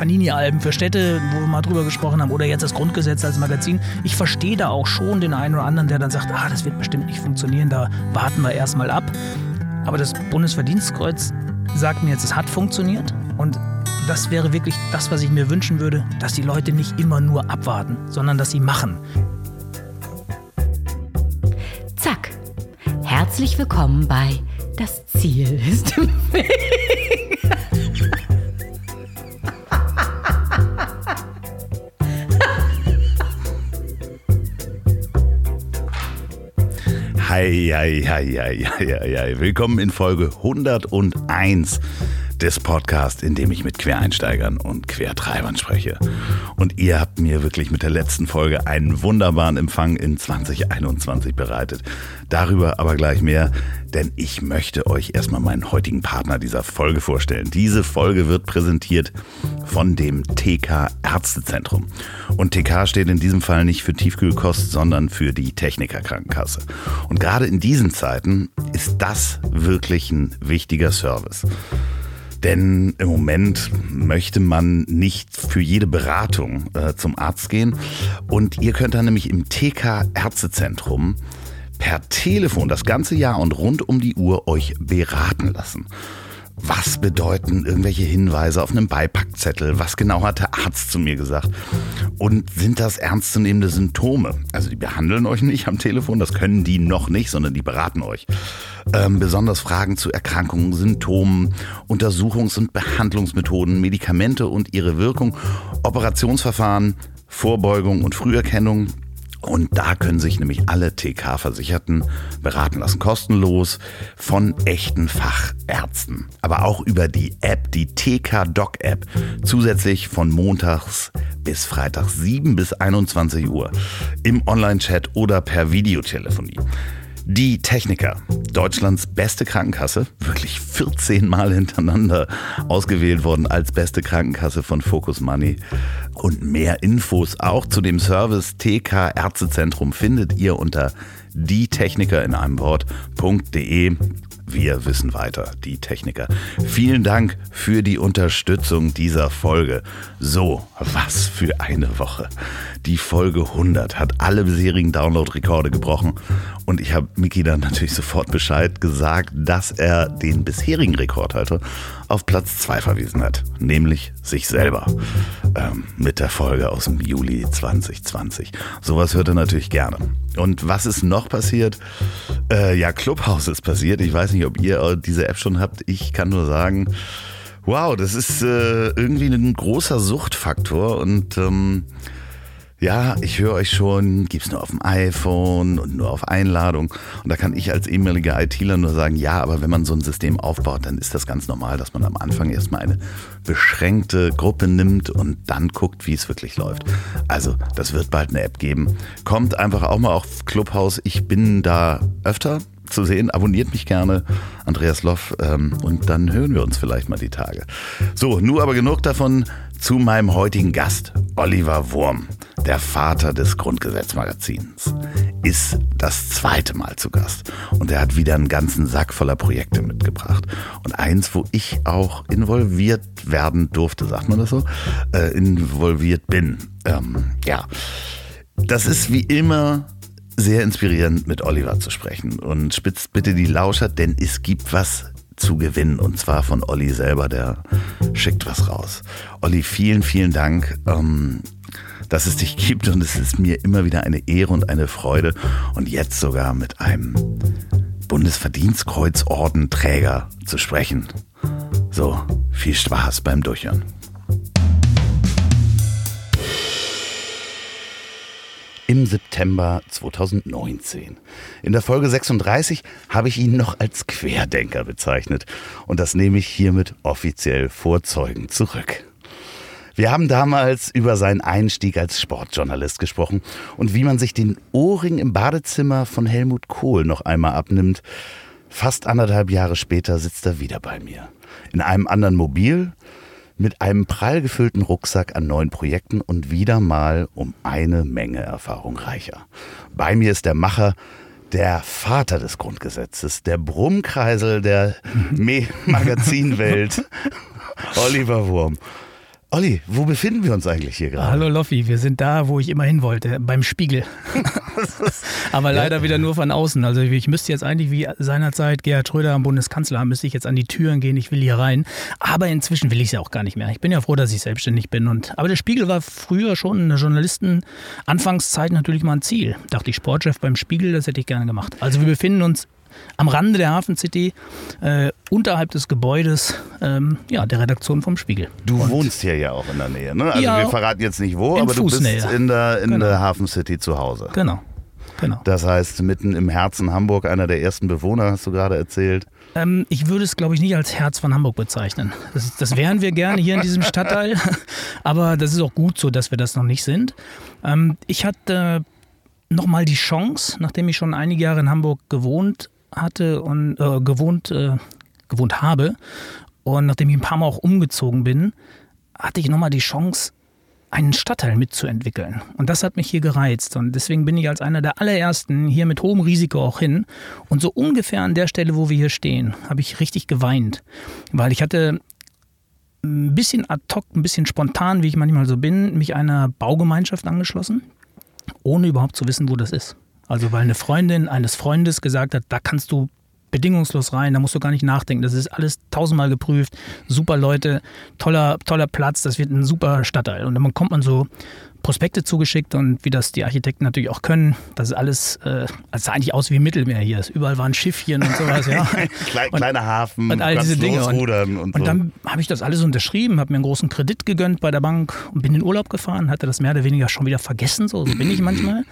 Panini-Alben für Städte, wo wir mal drüber gesprochen haben, oder jetzt das Grundgesetz als Magazin. Ich verstehe da auch schon den einen oder anderen, der dann sagt, ah, das wird bestimmt nicht funktionieren, da warten wir erstmal ab. Aber das Bundesverdienstkreuz sagt mir jetzt, es hat funktioniert und das wäre wirklich das, was ich mir wünschen würde, dass die Leute nicht immer nur abwarten, sondern dass sie machen. Zack. Herzlich willkommen bei Das Ziel ist im Weg. Hei. Willkommen in Folge 101 des Podcasts, in dem ich mit Quereinsteigern und Quertreibern spreche. Und ihr habt mir wirklich mit der letzten Folge einen wunderbaren Empfang in 2021 bereitet. Darüber aber gleich mehr, denn ich möchte euch erstmal meinen heutigen Partner dieser Folge vorstellen. Diese Folge wird präsentiert von dem TK Ärztezentrum. Und TK steht in diesem Fall nicht für Tiefkühlkost, sondern für die Technikerkrankenkasse. Und gerade in diesen Zeiten ist das wirklich ein wichtiger Service. Denn im Moment möchte man nicht für jede Beratung äh, zum Arzt gehen. Und ihr könnt dann nämlich im TK Ärztezentrum per Telefon das ganze Jahr und rund um die Uhr euch beraten lassen. Was bedeuten irgendwelche Hinweise auf einem Beipackzettel? Was genau hat der Arzt zu mir gesagt? Und sind das ernstzunehmende Symptome? Also die behandeln euch nicht am Telefon, das können die noch nicht, sondern die beraten euch. Ähm, besonders Fragen zu Erkrankungen, Symptomen, Untersuchungs- und Behandlungsmethoden, Medikamente und ihre Wirkung, Operationsverfahren, Vorbeugung und Früherkennung, und da können sich nämlich alle TK-Versicherten beraten lassen, kostenlos von echten Fachärzten. Aber auch über die App, die TK-Doc-App, zusätzlich von montags bis freitags 7 bis 21 Uhr im Online-Chat oder per Videotelefonie. Die Techniker, Deutschlands beste Krankenkasse, wirklich 14 Mal hintereinander ausgewählt worden als beste Krankenkasse von Focus Money. Und mehr Infos auch zu dem Service TK Ärztezentrum findet ihr unter dietechniker in einem Wort.de. Wir wissen weiter, die Techniker. Vielen Dank für die Unterstützung dieser Folge. So, was für eine Woche. Die Folge 100 hat alle bisherigen Download-Rekorde gebrochen und ich habe Miki dann natürlich sofort Bescheid gesagt, dass er den bisherigen Rekordhalter auf Platz 2 verwiesen hat, nämlich sich selber. Ähm, mit der Folge aus dem Juli 2020. Sowas hört er natürlich gerne. Und was ist noch passiert? Äh, ja, Clubhouse ist passiert. Ich weiß nicht, ob ihr diese App schon habt. Ich kann nur sagen, wow, das ist äh, irgendwie ein großer Suchtfaktor und ähm, ja, ich höre euch schon, gibt's nur auf dem iPhone und nur auf Einladung. Und da kann ich als ehemaliger ITler nur sagen, ja, aber wenn man so ein System aufbaut, dann ist das ganz normal, dass man am Anfang erstmal eine beschränkte Gruppe nimmt und dann guckt, wie es wirklich läuft. Also, das wird bald eine App geben. Kommt einfach auch mal auf Clubhouse. Ich bin da öfter zu sehen. Abonniert mich gerne, Andreas Loff, ähm, und dann hören wir uns vielleicht mal die Tage. So, nur aber genug davon zu meinem heutigen Gast, Oliver Wurm, der Vater des Grundgesetzmagazins, ist das zweite Mal zu Gast. Und er hat wieder einen ganzen Sack voller Projekte mitgebracht. Und eins, wo ich auch involviert werden durfte, sagt man das so, äh, involviert bin. Ähm, ja, das ist wie immer sehr inspirierend, mit Oliver zu sprechen. Und spitzt bitte die Lauscher, denn es gibt was zu gewinnen. Und zwar von Olli selber, der schickt was raus. Olli, vielen, vielen Dank. Ähm, dass es dich gibt und es ist mir immer wieder eine Ehre und eine Freude und jetzt sogar mit einem Bundesverdienstkreuzordenträger zu sprechen. So, viel Spaß beim Durchhören. Im September 2019. In der Folge 36 habe ich ihn noch als Querdenker bezeichnet und das nehme ich hiermit offiziell vor Zeugen zurück. Wir haben damals über seinen Einstieg als Sportjournalist gesprochen und wie man sich den Ohrring im Badezimmer von Helmut Kohl noch einmal abnimmt. Fast anderthalb Jahre später sitzt er wieder bei mir. In einem anderen Mobil, mit einem prall gefüllten Rucksack an neuen Projekten und wieder mal um eine Menge Erfahrung reicher. Bei mir ist der Macher, der Vater des Grundgesetzes, der Brummkreisel der Magazinwelt, Oliver Wurm. Olli, wo befinden wir uns eigentlich hier gerade? Hallo Loffi, wir sind da, wo ich immer hin wollte, beim Spiegel. Aber leider ja. wieder nur von außen. Also ich müsste jetzt eigentlich wie seinerzeit Gerhard Schröder am Bundeskanzler, müsste ich jetzt an die Türen gehen, ich will hier rein. Aber inzwischen will ich es ja auch gar nicht mehr. Ich bin ja froh, dass ich selbstständig bin. Und, aber der Spiegel war früher schon in der Journalisten-Anfangszeit natürlich mal ein Ziel. Dachte ich, Sportchef beim Spiegel, das hätte ich gerne gemacht. Also wir befinden uns am Rande der Hafen City, äh, unterhalb des Gebäudes ähm, ja, der Redaktion vom Spiegel. Du und wohnst hier ja auch in der Nähe, ne? Also ja, wir verraten jetzt nicht wo, aber Fußnähe. du bist in der, in genau. der Hafen City zu Hause. Genau. genau. Das heißt, mitten im Herzen Hamburg, einer der ersten Bewohner, hast du gerade erzählt. Ähm, ich würde es, glaube ich, nicht als Herz von Hamburg bezeichnen. Das, das wären wir gerne hier in diesem Stadtteil, aber das ist auch gut so, dass wir das noch nicht sind. Ähm, ich hatte nochmal die Chance, nachdem ich schon einige Jahre in Hamburg gewohnt hatte und äh, gewohnt, äh, gewohnt habe und nachdem ich ein paar Mal auch umgezogen bin, hatte ich nochmal die Chance, einen Stadtteil mitzuentwickeln. Und das hat mich hier gereizt. Und deswegen bin ich als einer der allerersten hier mit hohem Risiko auch hin. Und so ungefähr an der Stelle, wo wir hier stehen, habe ich richtig geweint. Weil ich hatte ein bisschen ad hoc, ein bisschen spontan, wie ich manchmal so bin, mich einer Baugemeinschaft angeschlossen, ohne überhaupt zu wissen, wo das ist. Also weil eine Freundin eines Freundes gesagt hat, da kannst du bedingungslos rein, da musst du gar nicht nachdenken. Das ist alles tausendmal geprüft, super Leute, toller, toller Platz, das wird ein super Stadtteil. Und dann kommt man so Prospekte zugeschickt und wie das die Architekten natürlich auch können. Das ist alles, äh, das sah eigentlich aus wie Mittelmeer hier. Überall waren Schiffchen und sowas, ja. Kleine, kleiner Hafen, und all diese Dinge. Und, und, und, und dann habe ich das alles unterschrieben, habe mir einen großen Kredit gegönnt bei der Bank und bin in Urlaub gefahren, hatte das mehr oder weniger schon wieder vergessen, so, so bin ich manchmal.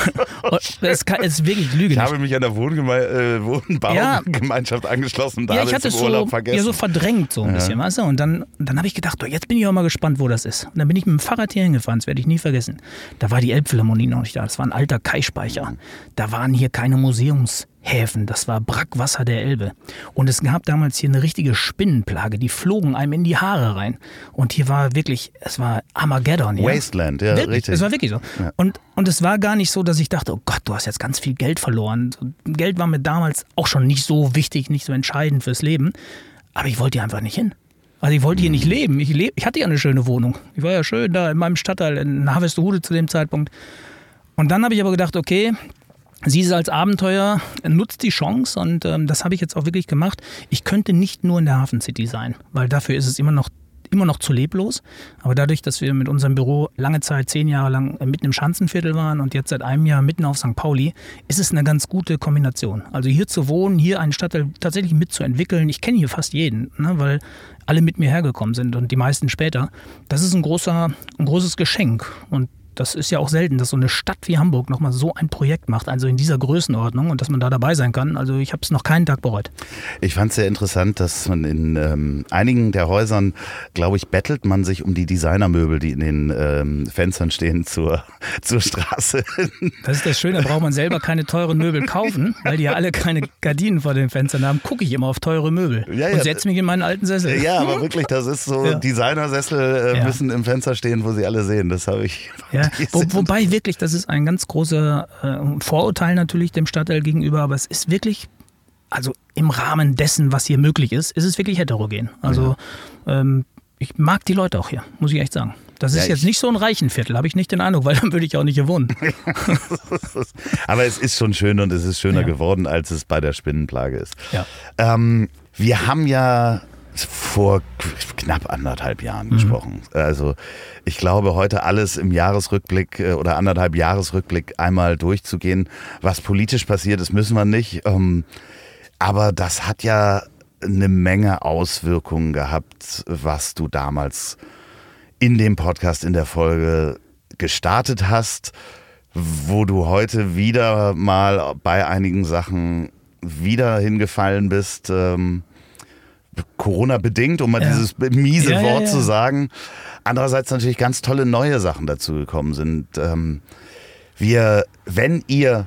es, kann, es ist wirklich Lüge. Ich habe mich an der Wohngeme äh, Wohnbaugemeinschaft ja. angeschlossen, da ja, ich hatte es so, vergessen. Ja, so verdrängt so ein ja. bisschen, weißt du? Und dann, dann habe ich gedacht, oh, jetzt bin ich auch mal gespannt, wo das ist. Und dann bin ich mit dem Fahrrad hier hingefahren, das werde ich nie vergessen. Da war die Elbphilharmonie noch nicht da. Das war ein alter Kaispeicher. Da waren hier keine Museumshäfen. Das war Brackwasser der Elbe. Und es gab damals hier eine richtige Spinnenplage. Die flogen einem in die Haare rein. Und hier war wirklich, es war Armageddon. Ja? Wasteland, ja, wirklich, richtig. Es war wirklich so. Ja. Und, und es war gar nicht so, dass ich dachte, oh Gott, du hast jetzt ganz viel Geld verloren. Geld war mir damals auch schon nicht so wichtig, nicht so entscheidend fürs Leben. Aber ich wollte hier einfach nicht hin. Also ich wollte hier nicht leben. Ich, leb, ich hatte ja eine schöne Wohnung. Ich war ja schön da in meinem Stadtteil in Harvestehude zu dem Zeitpunkt. Und dann habe ich aber gedacht, okay, sieh es als Abenteuer, nutzt die Chance und ähm, das habe ich jetzt auch wirklich gemacht. Ich könnte nicht nur in der Hafen City sein, weil dafür ist es immer noch immer noch zu leblos. Aber dadurch, dass wir mit unserem Büro lange Zeit, zehn Jahre lang mitten im Schanzenviertel waren und jetzt seit einem Jahr mitten auf St. Pauli, ist es eine ganz gute Kombination. Also hier zu wohnen, hier einen Stadtteil tatsächlich mitzuentwickeln. Ich kenne hier fast jeden, ne, weil alle mit mir hergekommen sind und die meisten später. Das ist ein, großer, ein großes Geschenk. Und das ist ja auch selten, dass so eine Stadt wie Hamburg nochmal so ein Projekt macht, also in dieser Größenordnung und dass man da dabei sein kann. Also ich habe es noch keinen Tag bereut. Ich fand es sehr interessant, dass man in ähm, einigen der Häusern, glaube ich, bettelt man sich um die Designermöbel, die in den ähm, Fenstern stehen, zur, zur Straße. Das ist das Schöne, da braucht man selber keine teuren Möbel kaufen, weil die ja alle keine Gardinen vor den Fenstern haben. Gucke ich immer auf teure Möbel ja, ja. und setze mich in meinen alten Sessel. Ja, aber wirklich, das ist so, ja. Designersessel äh, müssen im Fenster stehen, wo sie alle sehen. Das habe ich ja, wo, wobei wirklich, das ist ein ganz großer äh, Vorurteil natürlich dem Stadtteil gegenüber, aber es ist wirklich, also im Rahmen dessen, was hier möglich ist, ist es wirklich heterogen. Also ja. ähm, ich mag die Leute auch hier, muss ich echt sagen. Das ist ja, jetzt nicht so ein Reichenviertel, habe ich nicht den Eindruck, weil dann würde ich auch nicht hier wohnen. Aber es ist schon schön und es ist schöner ja. geworden, als es bei der Spinnenplage ist. Ja. Ähm, wir haben ja vor knapp anderthalb Jahren mhm. gesprochen. Also ich glaube, heute alles im Jahresrückblick äh, oder anderthalb Jahresrückblick einmal durchzugehen, was politisch passiert ist, müssen wir nicht. Ähm, aber das hat ja eine Menge Auswirkungen gehabt, was du damals in dem Podcast, in der Folge gestartet hast, wo du heute wieder mal bei einigen Sachen wieder hingefallen bist. Ähm, Corona bedingt, um mal ja. dieses miese ja, Wort ja, zu sagen. Andererseits natürlich ganz tolle neue Sachen dazu gekommen sind. Ähm, wir, wenn ihr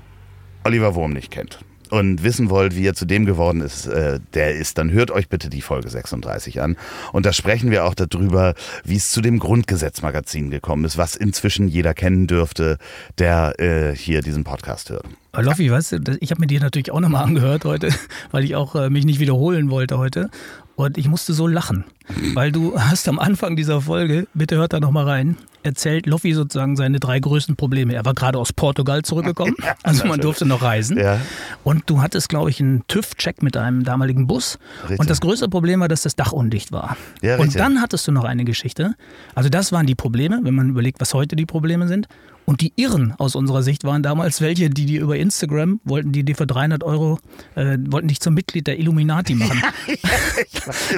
Oliver Wurm nicht kennt, und wissen wollt, wie er zu dem geworden ist, äh, der ist, dann hört euch bitte die Folge 36 an. Und da sprechen wir auch darüber, wie es zu dem Grundgesetzmagazin gekommen ist, was inzwischen jeder kennen dürfte, der äh, hier diesen Podcast hört. Loffi, weißt du, ich habe mir die natürlich auch nochmal angehört heute, weil ich auch äh, mich nicht wiederholen wollte heute. Und ich musste so lachen, weil du hast am Anfang dieser Folge, bitte hört da nochmal rein, erzählt Loffi sozusagen seine drei größten Probleme. Er war gerade aus Portugal zurückgekommen, also man durfte noch reisen. Ja. Und du hattest, glaube ich, einen TÜV-Check mit deinem damaligen Bus. Richtig. Und das größte Problem war, dass das Dach undicht war. Ja, und dann hattest du noch eine Geschichte. Also das waren die Probleme, wenn man überlegt, was heute die Probleme sind. Und die Irren aus unserer Sicht waren damals welche, die die über Instagram wollten, die dir für 300 Euro, äh, wollten dich zum Mitglied der Illuminati machen.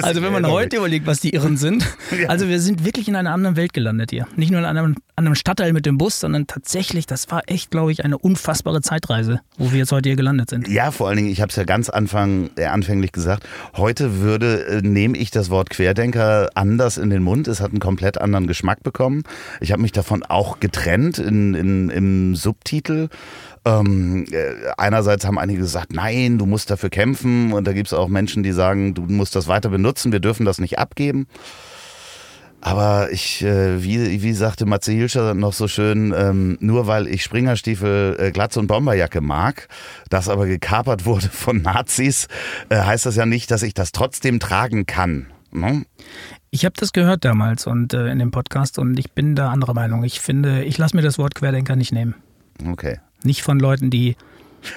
Also wenn man heute überlegt, was die Irren sind. Ja. Also wir sind wirklich in einer anderen Welt gelandet hier. Nicht nur in einem, einem Stadtteil mit dem Bus, sondern tatsächlich, das war echt, glaube ich, eine unfassbare Zeitreise, wo wir jetzt heute hier gelandet sind. Ja, vor allen Dingen, ich habe es ja ganz Anfang, äh, anfänglich gesagt, heute würde, äh, nehme ich das Wort Querdenker anders in den Mund. Es hat einen komplett anderen Geschmack bekommen. Ich habe mich davon auch getrennt in, in, im Subtitel. Ähm, äh, einerseits haben einige gesagt, nein, du musst dafür kämpfen. Und da gibt es auch Menschen, die sagen, du musst das weiter benutzen, wir dürfen das nicht abgeben. Aber ich, äh, wie, wie sagte Matze Hilscher noch so schön, ähm, nur weil ich Springerstiefel, äh, Glatze und Bomberjacke mag, das aber gekapert wurde von Nazis, äh, heißt das ja nicht, dass ich das trotzdem tragen kann. Ne? Ich habe das gehört damals und äh, in dem Podcast und ich bin da anderer Meinung. Ich finde, ich lasse mir das Wort Querdenker nicht nehmen. Okay. Nicht von Leuten, die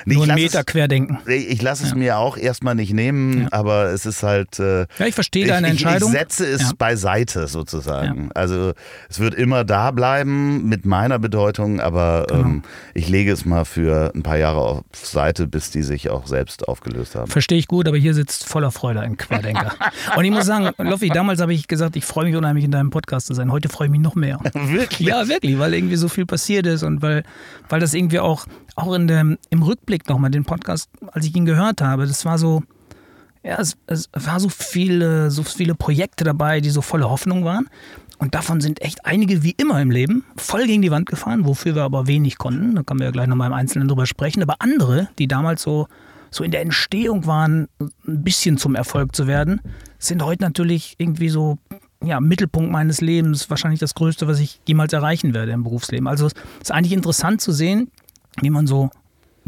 Nee, nur ich einen lass Meter es- querdenken. Ich lasse es mir auch erstmal nicht nehmen, aber es ist halt. Äh, Ja, ich verstehe ich, deine ich, ich Entscheidung. setze es Ja. beiseite sozusagen. Also es wird immer da bleiben mit meiner Bedeutung, aber Genau. ähm, ich lege es mal für ein paar Jahre auf Seite, bis die sich auch selbst aufgelöst haben. Verstehe ich gut, aber hier sitzt voller Freude ein Querdenker. und ich muss sagen, Loffi, damals habe ich gesagt, ich freue mich unheimlich in deinem Podcast zu sein. Heute freue ich mich noch mehr. Wirklich? Ja, wirklich, weil irgendwie so viel passiert ist und weil, weil das irgendwie auch, auch in dem, im Rückblick nochmal, den Podcast, als ich ihn gehört habe, das war so, ja, es, es war so viele, so viele Projekte dabei, die so voller Hoffnung waren. Und davon sind echt einige, wie immer im Leben, voll gegen die Wand gefahren, wofür wir aber wenig konnten. Da können wir ja gleich nochmal im Einzelnen drüber sprechen. Aber andere, die damals so, so in der Entstehung waren, ein bisschen zum Erfolg zu werden, sind heute natürlich irgendwie so ja, Mittelpunkt meines Lebens, wahrscheinlich das Größte, was ich jemals erreichen werde im Berufsleben. Also es ist eigentlich interessant zu sehen, wie man so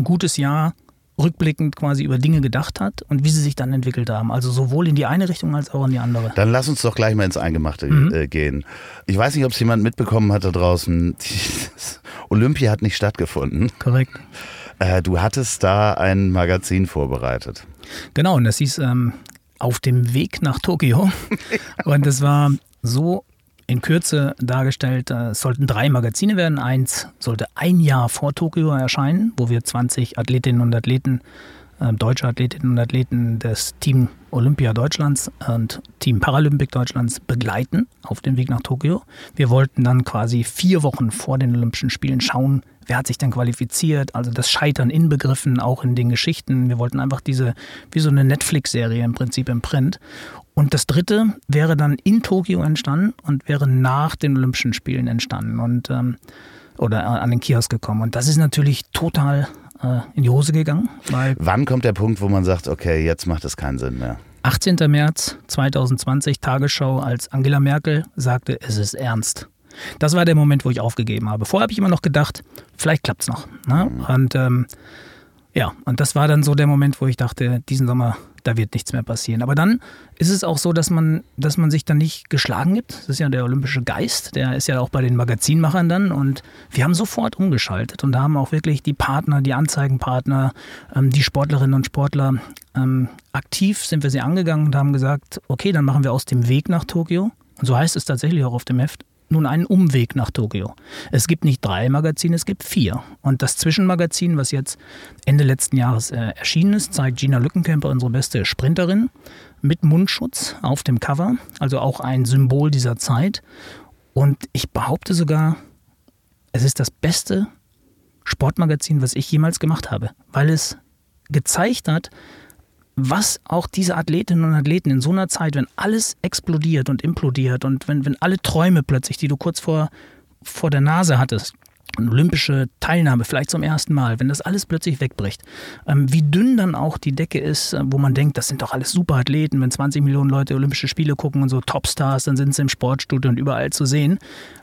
gutes Jahr rückblickend quasi über Dinge gedacht hat und wie sie sich dann entwickelt haben. Also sowohl in die eine Richtung als auch in die andere. Dann lass uns doch gleich mal ins Eingemachte äh, gehen. Ich weiß nicht, ob es jemand mitbekommen hat da draußen. Olympia hat nicht stattgefunden. Korrekt. Äh, du hattest da ein Magazin vorbereitet. Genau, und das hieß ähm, Auf dem Weg nach Tokio. und das war so in Kürze dargestellt, äh, es sollten drei Magazine werden. Eins sollte ein Jahr vor Tokio erscheinen, wo wir 20 Athletinnen und Athleten, äh, deutsche Athletinnen und Athleten des Team Olympia Deutschlands und Team Paralympic Deutschlands begleiten auf dem Weg nach Tokio. Wir wollten dann quasi vier Wochen vor den Olympischen Spielen schauen, wer hat sich denn qualifiziert, also das Scheitern inbegriffen, auch in den Geschichten. Wir wollten einfach diese, wie so eine Netflix-Serie im Prinzip im Print. Und das dritte wäre dann in Tokio entstanden und wäre nach den Olympischen Spielen entstanden und ähm, oder äh, an den Kiosk gekommen. Und das ist natürlich total äh, in die Hose gegangen, Wann kommt der Punkt, wo man sagt, okay, jetzt macht es keinen Sinn mehr? 18. März 2020 Tagesschau, als Angela Merkel sagte, es ist ernst. Das war der Moment, wo ich aufgegeben habe. Vorher habe ich immer noch gedacht, vielleicht klappt es noch. Ne? Und ähm, ja, und das war dann so der Moment, wo ich dachte, diesen Sommer, da wird nichts mehr passieren. Aber dann ist es auch so, dass man, dass man sich dann nicht geschlagen gibt. Das ist ja der olympische Geist, der ist ja auch bei den Magazinmachern dann. Und wir haben sofort umgeschaltet und haben auch wirklich die Partner, die Anzeigenpartner, ähm, die Sportlerinnen und Sportler ähm, aktiv sind wir sie angegangen und haben gesagt, okay, dann machen wir aus dem Weg nach Tokio. Und so heißt es tatsächlich auch auf dem Heft, nun einen Umweg nach Tokio. Es gibt nicht drei Magazine, es gibt vier. Und das Zwischenmagazin, was jetzt Ende letzten Jahres äh, erschienen ist, zeigt Gina Lückenkämper, unsere beste Sprinterin, mit Mundschutz auf dem Cover. Also auch ein Symbol dieser Zeit. Und ich behaupte sogar, es ist das beste Sportmagazin, was ich jemals gemacht habe, weil es gezeigt hat, was auch diese Athletinnen und Athleten in so einer Zeit, wenn alles explodiert und implodiert und wenn, wenn alle Träume plötzlich, die du kurz vor, vor der Nase hattest, olympische Teilnahme, vielleicht zum ersten Mal, wenn das alles plötzlich wegbricht, ähm, wie dünn dann auch die Decke ist, äh, wo man denkt, das sind doch alles Superathleten, wenn 20 Millionen Leute Olympische Spiele gucken und so Topstars, dann sind sie im Sportstudio und überall zu sehen.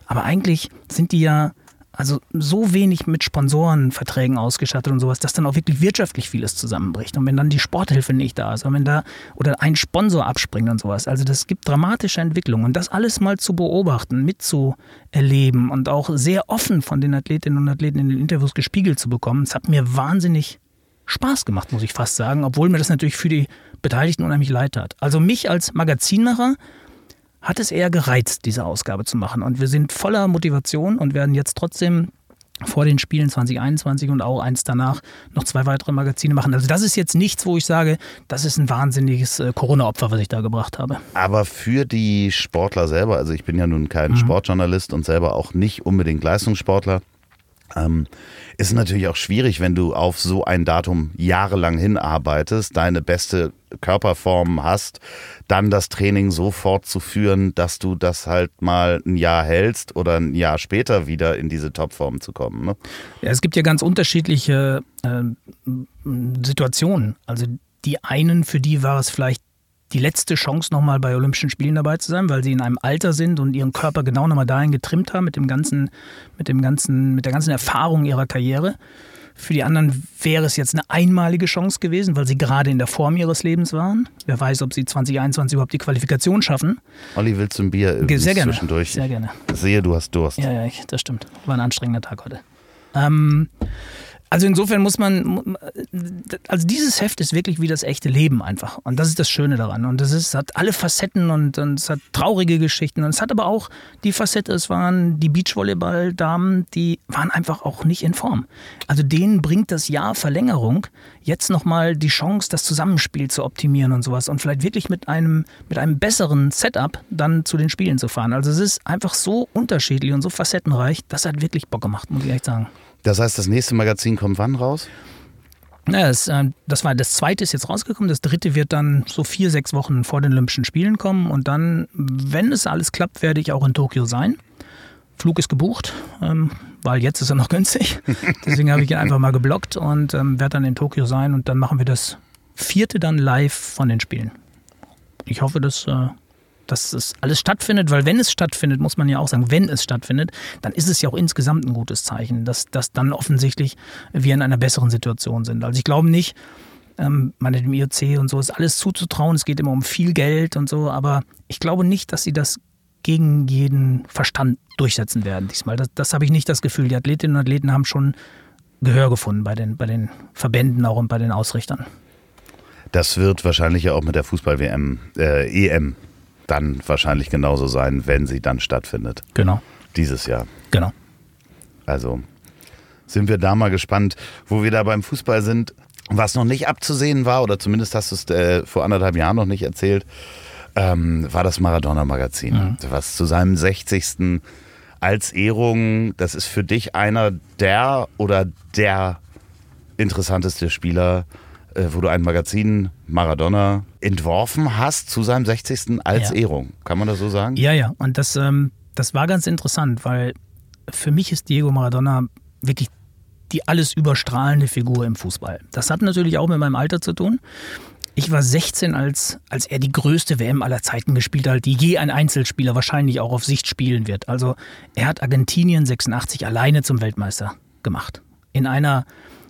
Aber eigentlich sind die ja also so wenig mit Sponsorenverträgen ausgestattet und sowas, dass dann auch wirklich wirtschaftlich vieles zusammenbricht. Und wenn dann die Sporthilfe nicht da ist, oder wenn da oder ein Sponsor abspringt und sowas. Also das gibt dramatische Entwicklungen. Und das alles mal zu beobachten, mitzuerleben und auch sehr offen von den Athletinnen und Athleten in den Interviews gespiegelt zu bekommen, das hat mir wahnsinnig Spaß gemacht, muss ich fast sagen, obwohl mir das natürlich für die Beteiligten unheimlich leid hat. Also mich als Magazinmacher hat es eher gereizt, diese Ausgabe zu machen. Und wir sind voller Motivation und werden jetzt trotzdem vor den Spielen 2021 und auch eins danach noch zwei weitere Magazine machen. Also das ist jetzt nichts, wo ich sage, das ist ein wahnsinniges äh, Corona-Opfer, was ich da gebracht habe. Aber für die Sportler selber, also ich bin ja nun kein mhm. Sportjournalist und selber auch nicht unbedingt Leistungssportler, ähm, ist natürlich auch schwierig, wenn du auf so ein Datum jahrelang hinarbeitest, deine beste Körperform hast, dann das Training so fortzuführen, dass du das halt mal ein Jahr hältst oder ein Jahr später wieder in diese Topform zu kommen. Ne? Ja, es gibt ja ganz unterschiedliche äh, Situationen. Also die einen, für die war es vielleicht die letzte Chance, nochmal bei Olympischen Spielen dabei zu sein, weil sie in einem Alter sind und ihren Körper genau nochmal dahin getrimmt haben mit dem ganzen, mit dem ganzen, mit der ganzen Erfahrung ihrer Karriere. Für die anderen wäre es jetzt eine einmalige Chance gewesen, weil sie gerade in der Form ihres Lebens waren. Wer weiß, ob sie 2021 überhaupt die Qualifikation schaffen. Olli, willst du ein Bier sehr gerne, zwischendurch? Sehr gerne. Ich sehe, du hast Durst. Ja, ja, das stimmt. War ein anstrengender Tag heute. Ähm, also insofern muss man, also dieses Heft ist wirklich wie das echte Leben einfach. Und das ist das Schöne daran. Und es hat alle Facetten und, und, es hat traurige Geschichten. Und es hat aber auch die Facette, es waren die Beachvolleyball-Damen, die waren einfach auch nicht in Form. Also denen bringt das Jahr Verlängerung jetzt nochmal die Chance, das Zusammenspiel zu optimieren und sowas. Und vielleicht wirklich mit einem, mit einem besseren Setup dann zu den Spielen zu fahren. Also es ist einfach so unterschiedlich und so facettenreich, das hat wirklich Bock gemacht, muss ich echt sagen. Das heißt, das nächste Magazin kommt wann raus? Ja, das, äh, das, war das zweite ist jetzt rausgekommen. Das dritte wird dann so vier, sechs Wochen vor den Olympischen Spielen kommen. Und dann, wenn es alles klappt, werde ich auch in Tokio sein. Flug ist gebucht, ähm, weil jetzt ist er noch günstig. Deswegen habe ich ihn einfach mal geblockt und ähm, werde dann in Tokio sein. Und dann machen wir das vierte dann live von den Spielen. Ich hoffe, dass äh, dass es alles stattfindet, weil wenn es stattfindet, muss man ja auch sagen, wenn es stattfindet, dann ist es ja auch insgesamt ein gutes Zeichen, dass, dass dann offensichtlich wir in einer besseren Situation sind. Also ich glaube nicht, ähm, meine dem IOC und so ist alles zuzutrauen, es geht immer um viel Geld und so, aber ich glaube nicht, dass sie das gegen jeden Verstand durchsetzen werden diesmal. Das, das habe ich nicht das Gefühl. Die Athletinnen und Athleten haben schon Gehör gefunden bei den, bei den Verbänden auch und bei den Ausrichtern. Das wird wahrscheinlich ja auch mit der Fußball-WM, äh, EM dann wahrscheinlich genauso sein, wenn sie dann stattfindet. Genau. Dieses Jahr. Genau. Also sind wir da mal gespannt, wo wir da beim Fußball sind. Was noch nicht abzusehen war, oder zumindest hast du es äh, vor anderthalb Jahren noch nicht erzählt, ähm, war das Maradona-Magazin, mhm. was zu seinem 60. als Ehrung, das ist für dich einer der oder der interessanteste Spieler wo du ein Magazin Maradona entworfen hast zu seinem 60. als ja. Ehrung. Kann man das so sagen? Ja, ja. Und das, ähm, das war ganz interessant, weil für mich ist Diego Maradona wirklich die alles überstrahlende Figur im Fußball. Das hat natürlich auch mit meinem Alter zu tun. Ich war 16, als, als er die größte WM aller Zeiten gespielt hat, die je ein Einzelspieler wahrscheinlich auch auf Sicht spielen wird. Also er hat Argentinien 86 alleine zum Weltmeister gemacht. In einer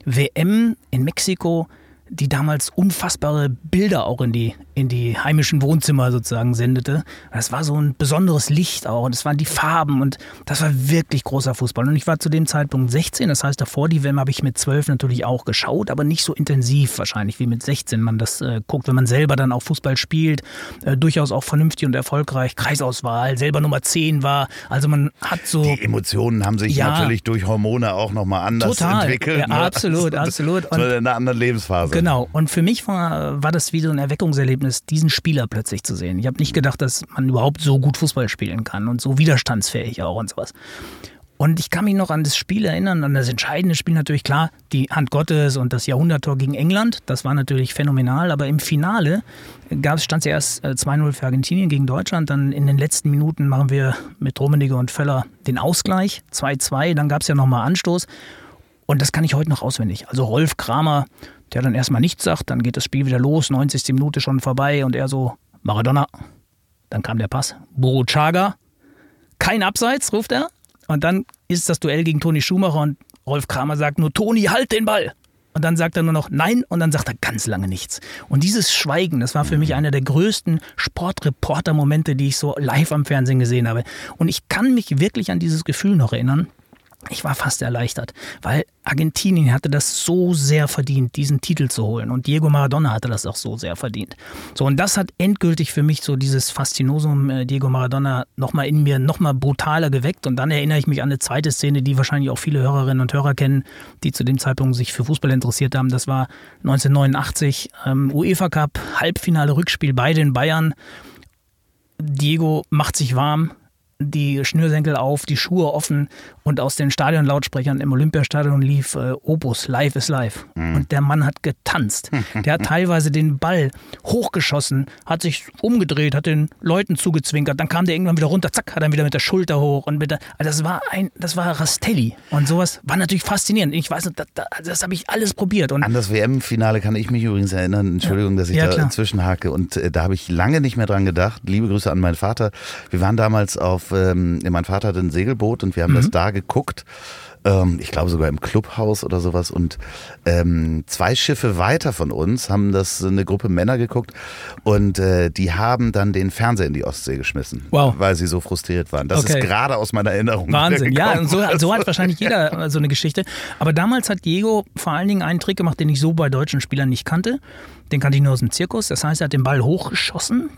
WM in Mexiko, die damals unfassbare Bilder auch in die, in die heimischen Wohnzimmer sozusagen sendete. Das war so ein besonderes Licht auch und es waren die Farben und das war wirklich großer Fußball. Und ich war zu dem Zeitpunkt 16, das heißt davor die WM habe ich mit 12 natürlich auch geschaut, aber nicht so intensiv wahrscheinlich wie mit 16 man das äh, guckt, wenn man selber dann auch Fußball spielt, äh, durchaus auch vernünftig und erfolgreich, Kreisauswahl, selber Nummer 10 war. Also man hat so... Die Emotionen haben sich ja, natürlich durch Hormone auch nochmal anders total, entwickelt. Ja, ne? absolut, absolut. Und, in einer anderen Lebensphase. Genau. Und für mich war, war das wie so ein Erweckungserlebnis, diesen Spieler plötzlich zu sehen. Ich habe nicht gedacht, dass man überhaupt so gut Fußball spielen kann und so widerstandsfähig auch und sowas. Und ich kann mich noch an das Spiel erinnern, an das entscheidende Spiel natürlich klar, die Hand Gottes und das Jahrhunderttor gegen England. Das war natürlich phänomenal, aber im Finale stand es ja erst 2-0 äh, für Argentinien gegen Deutschland. Dann in den letzten Minuten machen wir mit Rummenigge und Völler den Ausgleich, 2-2. Dann gab es ja nochmal Anstoß. Und das kann ich heute noch auswendig. Also Rolf Kramer der dann erstmal nichts sagt, dann geht das Spiel wieder los, 90. Minute schon vorbei und er so, Maradona. Dann kam der Pass. Chaga. Kein Abseits, ruft er. Und dann ist das Duell gegen Toni Schumacher und Rolf Kramer sagt nur, Toni, halt den Ball. Und dann sagt er nur noch Nein und dann sagt er ganz lange nichts. Und dieses Schweigen, das war für mich einer der größten Sportreporter-Momente, die ich so live am Fernsehen gesehen habe. Und ich kann mich wirklich an dieses Gefühl noch erinnern. Ich war fast erleichtert, weil Argentinien hatte das so sehr verdient, diesen Titel zu holen. Und Diego Maradona hatte das auch so sehr verdient. So, und das hat endgültig für mich so dieses Faszinosum äh, Diego Maradona nochmal in mir nochmal brutaler geweckt. Und dann erinnere ich mich an eine zweite Szene, die wahrscheinlich auch viele Hörerinnen und Hörer kennen, die zu dem Zeitpunkt sich für Fußball interessiert haben. Das war 1989, ähm, UEFA Cup, Halbfinale Rückspiel bei den Bayern. Diego macht sich warm, die Schnürsenkel auf, die Schuhe offen und aus den Stadionlautsprechern im Olympiastadion lief äh, Opus, Live is Live. Mhm. Und der Mann hat getanzt. Der hat teilweise den Ball hochgeschossen, hat sich umgedreht, hat den Leuten zugezwinkert, dann kam der irgendwann wieder runter, zack, hat er wieder mit der Schulter hoch und mit der, also das war ein, das war Rastelli. Und sowas war natürlich faszinierend. Ich weiß, das, das, das habe ich alles probiert. Und An das WM-Finale kann ich mich übrigens erinnern. Entschuldigung, dass ich ja, da klar. inzwischen hake. Und äh, da habe ich lange nicht mehr dran gedacht. Liebe Grüße an meinen Vater. Wir waren damals auf ähm, mein Vater hatte ein Segelboot und wir haben mhm. das da geguckt. Ähm, ich glaube sogar im Clubhaus oder sowas. Und ähm, zwei Schiffe weiter von uns haben das eine Gruppe Männer geguckt und äh, die haben dann den Fernseher in die Ostsee geschmissen, wow. weil sie so frustriert waren. Das okay. ist gerade aus meiner Erinnerung. Wahnsinn, ja, und so, so hat wahrscheinlich jeder so eine Geschichte. Aber damals hat Diego vor allen Dingen einen Trick gemacht, den ich so bei deutschen Spielern nicht kannte. Den kannte ich nur aus dem Zirkus. Das heißt, er hat den Ball hochgeschossen,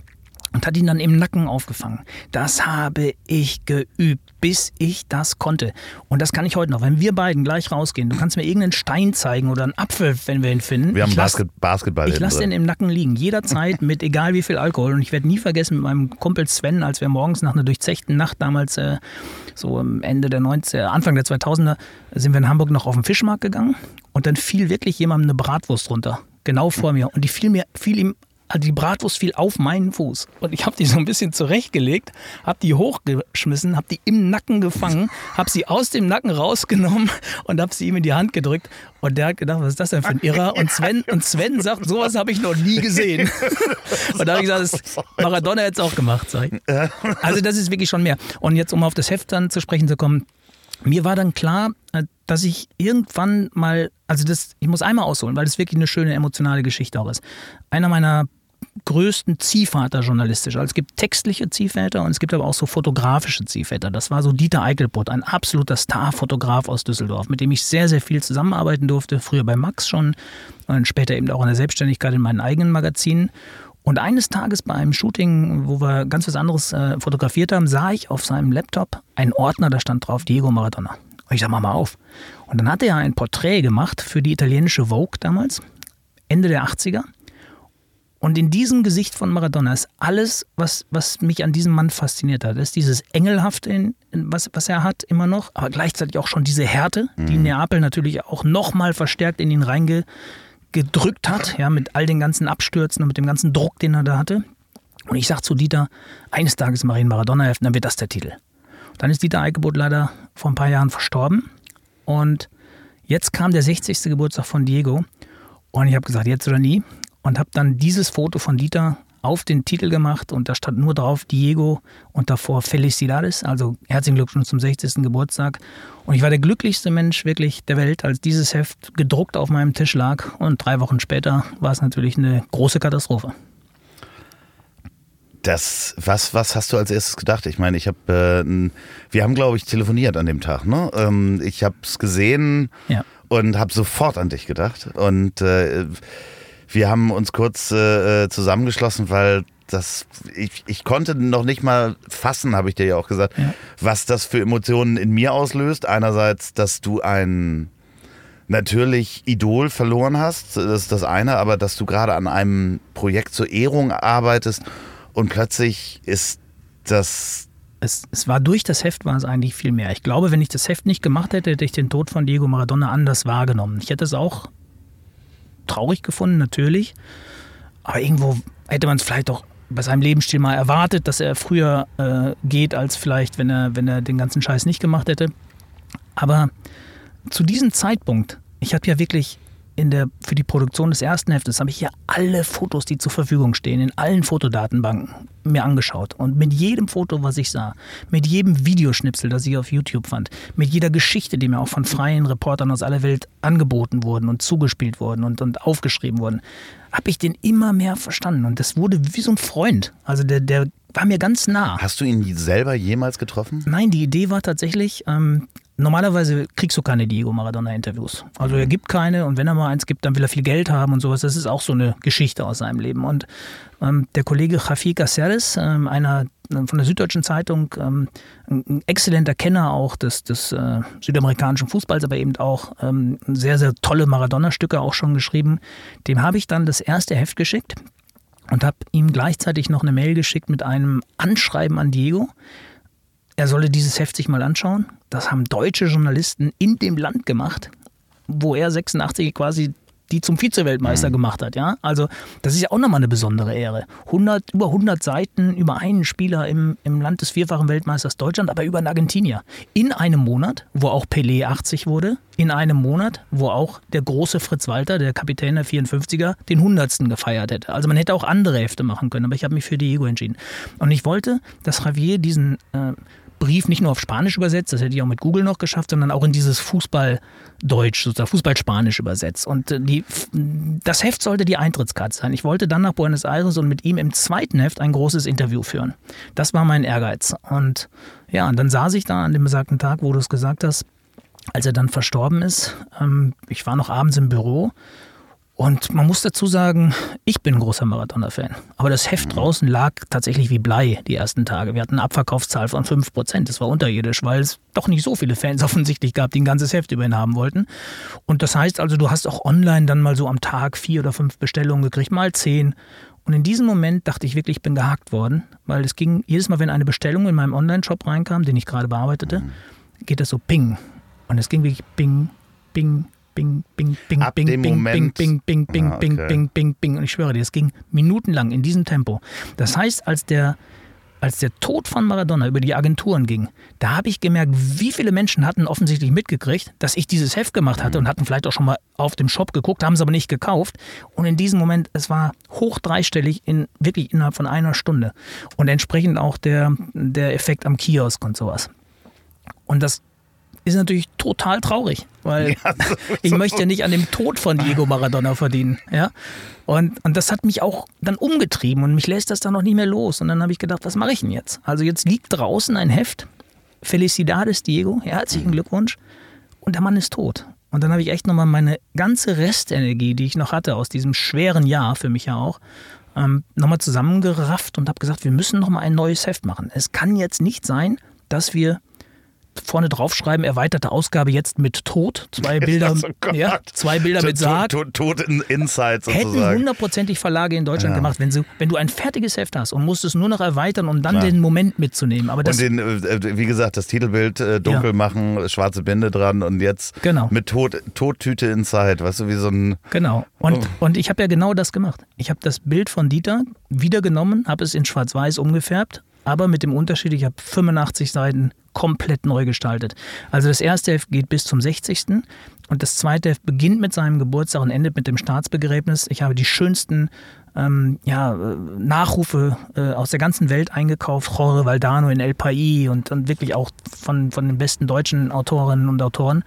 und hat ihn dann im Nacken aufgefangen. Das habe ich geübt, bis ich das konnte. Und das kann ich heute noch. Wenn wir beiden gleich rausgehen, du kannst mir irgendeinen Stein zeigen oder einen Apfel, wenn wir ihn finden. Wir haben Basket, Basketball. Ich lasse den im Nacken liegen, jederzeit mit egal wie viel Alkohol. Und ich werde nie vergessen mit meinem Kumpel Sven, als wir morgens nach einer durchzechten Nacht damals äh, so am Ende der 90 er Anfang der 2000er sind wir in Hamburg noch auf den Fischmarkt gegangen und dann fiel wirklich jemandem eine Bratwurst runter genau vor mir. Und die fiel mir, fiel ihm die Bratwurst fiel auf meinen Fuß und ich habe die so ein bisschen zurechtgelegt, habe die hochgeschmissen, habe die im Nacken gefangen, habe sie aus dem Nacken rausgenommen und habe sie ihm in die Hand gedrückt und der hat gedacht, was ist das denn für ein Irrer? Und Sven, und Sven sagt, sowas habe ich noch nie gesehen. Und da habe ich gesagt, Maradona hätte es auch gemacht, sag ich. Also das ist wirklich schon mehr. Und jetzt, um auf das Heft dann zu sprechen zu kommen, mir war dann klar, äh, dass ich irgendwann mal, also das, ich muss einmal ausholen, weil das wirklich eine schöne emotionale Geschichte auch ist. Einer meiner größten Ziehvater journalistisch. Also es gibt textliche Ziehväter und es gibt aber auch so fotografische Ziehväter. Das war so Dieter Eichelbutt, ein absoluter Starfotograf aus Düsseldorf, mit dem ich sehr, sehr viel zusammenarbeiten durfte. Früher bei Max schon und später eben auch in der Selbstständigkeit in meinen eigenen Magazinen. Und eines Tages bei einem Shooting, wo wir ganz was anderes äh, fotografiert haben, sah ich auf seinem Laptop einen Ordner, da stand drauf Diego Maradona. Und ich sag, mach mal auf. Und dann hat er ein Porträt gemacht für die italienische Vogue damals, Ende der 80er. Und in diesem Gesicht von Maradona ist alles, was, was mich an diesem Mann fasziniert hat. Das ist dieses Engelhafte, was, was er hat, immer noch, aber gleichzeitig auch schon diese Härte, die mhm. Neapel natürlich auch nochmal verstärkt in ihn reingedrückt hat, ja, mit all den ganzen Abstürzen und mit dem ganzen Druck, den er da hatte. Und ich sage zu Dieter, eines Tages mache ich Maradona heften, dann wird das der Titel. Dann ist Dieter Eickelboot leider vor ein paar Jahren verstorben. Und jetzt kam der 60. Geburtstag von Diego. Und ich habe gesagt, jetzt oder nie und habe dann dieses Foto von Dieter auf den Titel gemacht und da stand nur drauf Diego und davor Felicidades, also herzlichen Glückwunsch zum 60. Geburtstag. Und ich war der glücklichste Mensch wirklich der Welt, als dieses Heft gedruckt auf meinem Tisch lag und drei Wochen später war es natürlich eine große Katastrophe. Das, was, was hast du als erstes gedacht? Ich meine, ich habe, äh, wir haben, glaube ich, telefoniert an dem Tag. Ne? Ähm, ich habe es gesehen ja. und habe sofort an dich gedacht. Und äh, wir haben uns kurz äh, äh, zusammengeschlossen, weil das, ich, ich konnte noch nicht mal fassen, habe ich dir ja auch gesagt, ja. was das für Emotionen in mir auslöst. Einerseits, dass du ein natürlich Idol verloren hast, das ist das eine, aber dass du gerade an einem Projekt zur Ehrung arbeitest und plötzlich ist das es, es, war durch das Heft war es eigentlich viel mehr. Ich glaube, wenn ich das Heft nicht gemacht hätte, hätte ich den Tod von Diego Maradona anders wahrgenommen. Ich hätte es auch traurig gefunden, natürlich. Aber irgendwo hätte man es vielleicht auch bei seinem Lebensstil mal erwartet, dass er früher äh, geht, als vielleicht, wenn er, wenn er den ganzen Scheiß nicht gemacht hätte. Aber zu diesem Zeitpunkt, ich habe ja wirklich in der, für die Produktion des ersten Heftes habe ich ja alle Fotos, die zur Verfügung stehen, in allen Fotodatenbanken mir angeschaut. Und mit jedem Foto, was ich sah, mit jedem Videoschnipsel, das ich auf YouTube fand, mit jeder Geschichte, die mir auch von freien Reportern aus aller Welt angeboten wurden und zugespielt wurden und, und aufgeschrieben wurden, habe ich den immer mehr verstanden. Und das wurde wie so ein Freund. Also der, der war mir ganz nah. Hast du ihn selber jemals getroffen? Nein, die Idee war tatsächlich, ähm, normalerweise kriegst du keine Diego Maradona-Interviews. Also er gibt keine und wenn er mal eins gibt, dann will er viel Geld haben und sowas. Das ist auch so eine Geschichte aus seinem Leben. Und ähm, der Kollege Javier Caceres, ähm, einer äh, von der Süddeutschen Zeitung, ähm, ein exzellenter Kenner auch des, des äh, südamerikanischen Fußballs, aber eben auch ähm, sehr, sehr tolle Maradona-Stücke auch schon geschrieben. Dem habe ich dann das erste Heft geschickt und habe ihm gleichzeitig noch eine Mail geschickt mit einem Anschreiben an Diego. Er solle dieses Heft sich mal anschauen. Das haben deutsche Journalisten in dem Land gemacht, wo er 86 quasi die zum Vize-Weltmeister mhm. gemacht hat. Ja? Also das ist ja auch nochmal eine besondere Ehre. 100, über 100 Seiten über einen Spieler im, im Land des vierfachen Weltmeisters Deutschland, aber über einen Argentinier. In einem Monat, wo auch Pelé 80 wurde, in einem Monat, wo auch der große Fritz Walter, der Kapitän der 54er, den 100. gefeiert hätte. Also man hätte auch andere Hefte machen können, aber ich habe mich für Diego entschieden. Und ich wollte, dass Javier diesen... Äh, Brief nicht nur auf Spanisch übersetzt, das hätte ich auch mit Google noch geschafft, sondern auch in dieses Fußballdeutsch, sozusagen Fußballspanisch übersetzt. Und äh, die, das Heft sollte die Eintrittskarte sein. Ich wollte dann nach Buenos Aires und mit ihm im zweiten Heft ein großes Interview führen. Das war mein Ehrgeiz. Und ja, und dann saß ich da an dem besagten Tag, wo du es gesagt hast, als er dann verstorben ist. Ähm, ich war noch abends im Büro und man muss dazu sagen, ich bin ein großer Maradona-Fan. Aber das Heft mhm. draußen lag tatsächlich wie Blei die ersten Tage. Wir hatten eine Abverkaufszahl von 5%. Das war unterirdisch, weil es doch nicht so viele Fans offensichtlich gab, die ein ganzes Heft über ihn haben wollten. Und das heißt also, du hast auch online dann mal so am Tag vier oder fünf Bestellungen gekriegt, mal zehn. Und in diesem Moment dachte ich wirklich, ich bin gehackt worden, weil es ging jedes Mal, wenn eine Bestellung in meinem Online-Shop reinkam, den ich gerade bearbeitete, mhm. geht das so ping. Und es ging wirklich ping, ping, bing, bing, bing, Ab bing, dem bing, Moment- bing, bing, bing, Ah, bing, okay. bing, bing, bing. Und ich schwöre dir, es ging minutenlang in diesem Tempo. Das heißt, als der, als der Tod von Maradona über die Agenturen ging, da habe ich gemerkt, wie viele Menschen hatten offensichtlich mitgekriegt, dass ich dieses Heft gemacht hatte und hatten vielleicht auch schon mal auf dem Shop geguckt, haben es aber nicht gekauft. Und in diesem Moment, es war hoch dreistellig, in, wirklich innerhalb von einer Stunde. Und entsprechend auch der, der Effekt am Kiosk und sowas. Und das ist natürlich total traurig, weil ich möchte ja nicht an dem Tod von Diego Maradona verdienen. Ja? Und, und das hat mich auch dann umgetrieben und mich lässt das dann noch nicht mehr los. Und dann habe ich gedacht, was mache ich denn jetzt? Also jetzt liegt draußen ein Heft, Felicidades Diego, herzlichen Glückwunsch, und der Mann ist tot. Und dann habe ich echt nochmal meine ganze Restenergie, die ich noch hatte aus diesem schweren Jahr, für mich ja auch, ähm, nochmal zusammengerafft und habe gesagt, wir müssen nochmal ein neues Heft machen. Es kann jetzt nicht sein, dass wir vorne draufschreiben, erweiterte Ausgabe jetzt mit Tod, zwei Bilder, Oh ja, zwei Bilder mit Sarg. Tod, Tod in Inside Hätten sozusagen. hundertprozentig Verlage in Deutschland Ja. gemacht, wenn, sie, wenn du ein fertiges Heft hast und musst es nur noch erweitern, um dann Klar. den Moment mitzunehmen. Aber das, und den, äh, wie gesagt, das Titelbild äh, dunkel Ja. machen, schwarze Bände dran und jetzt Genau. mit Tod, Todtüte Inside, weißt du, wie so ein. Genau. Und, Oh. und ich habe ja genau das gemacht. Ich habe das Bild von Dieter wiedergenommen, habe es in Schwarz-Weiß umgefärbt, aber mit dem Unterschied, ich habe 85 Seiten komplett neu gestaltet. Also das erste Heft geht bis zum 60. und das zweite Heft beginnt mit seinem Geburtstag und endet mit dem Staatsbegräbnis. Ich habe die schönsten ähm, ja, äh, Nachrufe äh, aus der ganzen Welt eingekauft. Jorge Valdano in El País und, und wirklich auch von, von den besten deutschen Autorinnen und Autoren.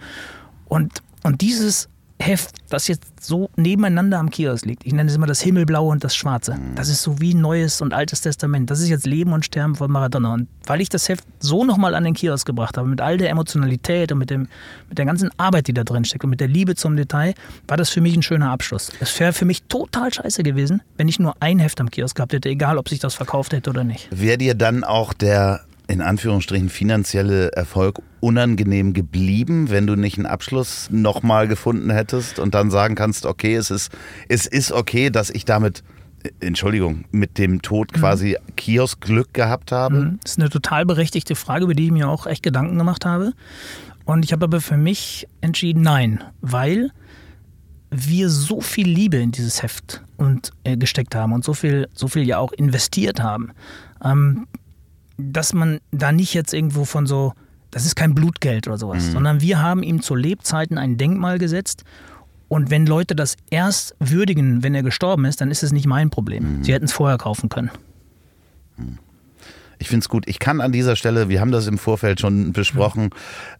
Und, und dieses Heft, das jetzt so nebeneinander am Kiosk liegt, ich nenne es immer das Himmelblaue und das Schwarze, das ist so wie Neues und Altes Testament. Das ist jetzt Leben und Sterben von Maradona. Und weil ich das Heft so nochmal an den Kiosk gebracht habe, mit all der Emotionalität und mit, dem, mit der ganzen Arbeit, die da drin steckt und mit der Liebe zum Detail, war das für mich ein schöner Abschluss. Es wäre für mich total scheiße gewesen, wenn ich nur ein Heft am Kiosk gehabt hätte, egal ob sich das verkauft hätte oder nicht. Wäre dir dann auch der in Anführungsstrichen finanzielle Erfolg unangenehm geblieben, wenn du nicht einen Abschluss nochmal gefunden hättest und dann sagen kannst, okay, es ist, es ist okay, dass ich damit, Entschuldigung, mit dem Tod quasi Kiosk-Glück gehabt habe? Mhm. Das ist eine total berechtigte Frage, über die ich mir auch echt Gedanken gemacht habe. Und ich habe aber für mich entschieden, nein, weil wir so viel Liebe in dieses Heft und, äh, gesteckt haben und so viel, so viel ja auch investiert haben, ähm, dass man da nicht jetzt irgendwo von so, das ist kein Blutgeld oder sowas, sondern wir haben ihm zu Lebzeiten ein Denkmal gesetzt Und wenn Leute das erst würdigen, wenn er gestorben ist, dann ist es nicht mein Problem. Sie hätten es vorher kaufen können. Ich finde es gut. Ich kann an dieser Stelle, wir haben das im Vorfeld schon besprochen,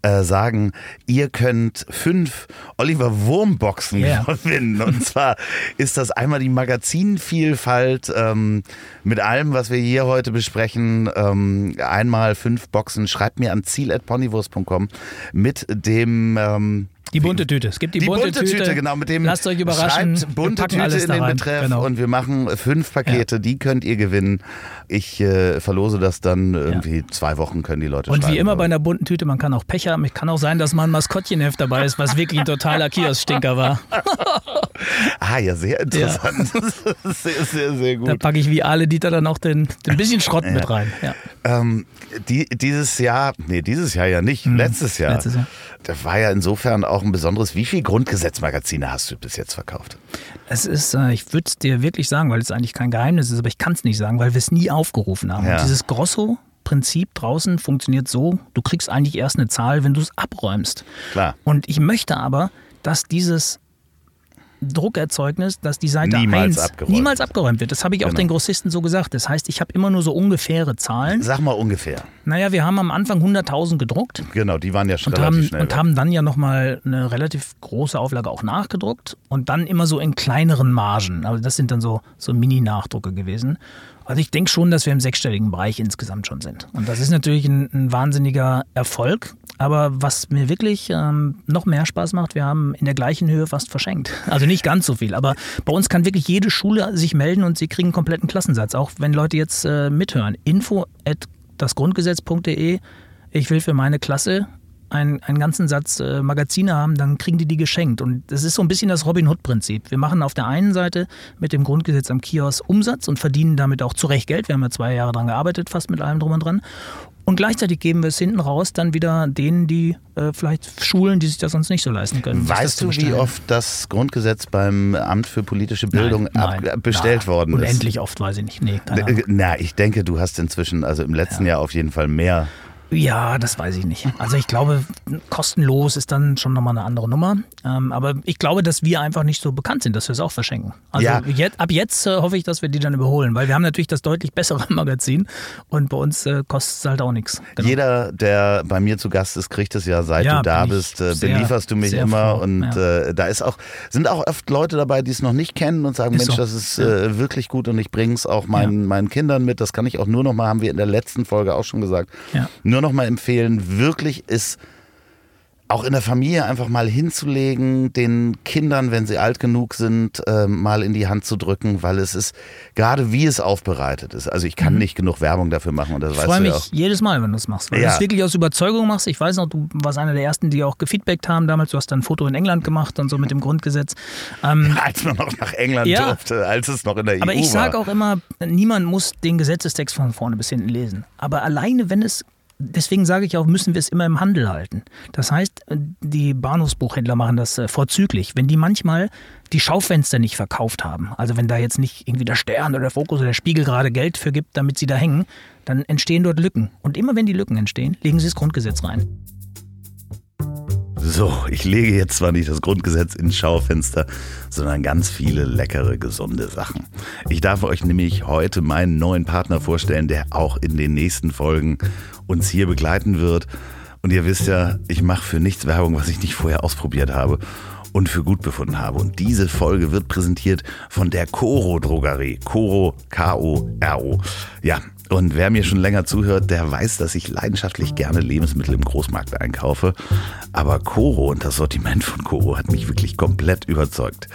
äh, sagen, ihr könnt fünf Oliver Wurm-Boxen Ja. gewinnen. Und zwar ist das einmal die Magazinvielfalt ähm, mit allem, was wir hier heute besprechen. Ähm, einmal fünf Boxen. Schreibt mir an ziel.ponywurst.com mit dem... Ähm, Die bunte Tüte. Es gibt die, die bunte, Tüte, genau, mit dem Lasst euch überraschen. Schreibt bunte Tüte alles in da den rein. Betreff Genau. und wir machen fünf Pakete, die könnt ihr gewinnen. Ich äh, verlose das dann irgendwie zwei Wochen können die Leute Und wie immer bei einer bunten Tüte, man kann auch Pech haben. Es kann auch sein, dass mal ein Maskottchenheft dabei ist, was wirklich ein totaler Kiosk-Stinker war. Ah ja, sehr interessant. Ist sehr, sehr, sehr Da gut. packe ich wie alle Dieter dann auch den, den bisschen Schrott mit rein. Ja. Ähm, die, dieses Jahr, nee, dieses Jahr ja nicht, letztes Jahr. Mhm. letztes Jahr. Das war ja insofern auch ein besonderes. Wie viele Grundgesetzmagazine hast du bis jetzt verkauft? Es ist, äh, ich würde es dir wirklich sagen, weil es eigentlich kein Geheimnis ist, aber ich kann es nicht sagen, weil wir es nie aufgerufen haben. Ja. Dieses Grosso-Prinzip draußen funktioniert so, du kriegst eigentlich erst eine Zahl, wenn du es abräumst. Klar. Und ich möchte aber, dass dieses Druckerzeugnis, dass die Seite Niemals 1 abgeräumt niemals wird. abgeräumt wird. Das habe ich auch Genau. den Grossisten so gesagt. Das heißt, ich habe immer nur so ungefähre Zahlen. Sag mal ungefähr. Naja, wir haben am Anfang 100.000 gedruckt. Genau, die waren ja schon Und relativ haben, schnell. und weg. haben dann ja nochmal eine relativ große Auflage auch nachgedruckt und dann immer so in kleineren Margen. Also das sind dann so, so Mini-Nachdrucke gewesen. Also ich denke schon, dass wir im sechsstelligen Bereich insgesamt schon sind. Und das ist natürlich ein, ein wahnsinniger Erfolg. Aber was mir wirklich ähm, noch mehr Spaß macht, wir haben in der gleichen Höhe fast verschenkt. Also nicht ganz so viel, aber bei uns kann wirklich jede Schule sich melden und sie kriegen einen kompletten Klassensatz. Auch wenn Leute jetzt äh, mithören. Info at dasgrundgesetz.de. Ich will für meine Klasse einen, einen ganzen Satz äh, Magazine haben, dann kriegen die die geschenkt. Und das ist so ein bisschen das Robin Hood-Prinzip. Wir machen auf der einen Seite mit dem Grundgesetz am Kiosk Umsatz und verdienen damit auch zu Recht Geld. Wir haben ja zwei Jahre dran gearbeitet, fast mit allem drum und dran. Und gleichzeitig geben wir es hinten raus dann wieder denen, die äh, vielleicht Schulen, die sich das sonst nicht so leisten können. Weißt du, wie oft das Grundgesetz beim Amt für politische Bildung Nein, nein, bestellt na, worden ist? Unendlich oft, weiß ich nicht. Nee. Äh, Na, ich denke, du hast inzwischen, also im letzten Jahr auf jeden Fall mehr. Ja, das weiß ich nicht. Also ich glaube, kostenlos ist dann schon nochmal eine andere Nummer. Ähm, aber ich glaube, dass wir einfach nicht so bekannt sind, dass wir es auch verschenken. Also Ja. jetzt, ab jetzt äh, hoffe ich, dass wir die dann überholen, weil wir haben natürlich das deutlich bessere Magazin und bei uns äh, kostet es halt auch nichts. Genau. Jeder, der bei mir zu Gast ist, kriegt es ja, seit Ja, du da bist, äh, sehr, belieferst du mich immer. froh, Und ja. äh, da ist auch, sind auch oft Leute dabei, die es noch nicht kennen und sagen, Ist Mensch, so. das ist äh, wirklich gut und ich bringe es auch meinen, meinen Kindern mit. Das kann ich auch nur noch mal, haben wir in der letzten Folge auch schon gesagt, Ja. nur noch mal empfehlen. Wirklich ist auch in der Familie einfach mal hinzulegen, den Kindern, wenn sie alt genug sind, äh, mal in die Hand zu drücken, weil es ist, gerade wie es aufbereitet ist. Also ich kann nicht genug Werbung dafür machen und das Ich weißt freue du mich ja auch. jedes Mal, wenn du es machst. Weil Ja. du es wirklich aus Überzeugung machst. Ich weiß noch, du warst einer der ersten, die auch gefeedbackt haben damals. Du hast dann ein Foto in England gemacht und so mit dem Grundgesetz. Ähm, Als man noch nach England Ja. durfte, als es noch in der Aber EU ich sage war. auch immer, niemand muss den Gesetzestext von vorne bis hinten lesen. Aber alleine, wenn es, deswegen sage ich auch, müssen wir es immer im Handel halten. Das heißt, die Bahnhofsbuchhändler machen das äh, vorzüglich. Wenn die manchmal die Schaufenster nicht verkauft haben, also wenn da jetzt nicht irgendwie der Stern oder der Fokus oder der Spiegel gerade Geld für gibt, damit sie da hängen, dann entstehen dort Lücken. Und immer wenn die Lücken entstehen, legen sie das Grundgesetz rein. So, ich lege jetzt zwar nicht das Grundgesetz ins Schaufenster, sondern ganz viele leckere, gesunde Sachen. Ich darf euch nämlich heute meinen neuen Partner vorstellen, der auch in den nächsten Folgen uns hier begleiten wird. Und ihr wisst ja, ich mache für nichts Werbung, was ich nicht vorher ausprobiert habe und für gut befunden habe. Und diese Folge wird präsentiert von der Coro Drogerie. Coro, K-O-R-O. Ja, und wer mir schon länger zuhört, der weiß, dass ich leidenschaftlich gerne Lebensmittel im Großmarkt einkaufe. Aber Coro und das Sortiment von Coro hat mich wirklich komplett überzeugt.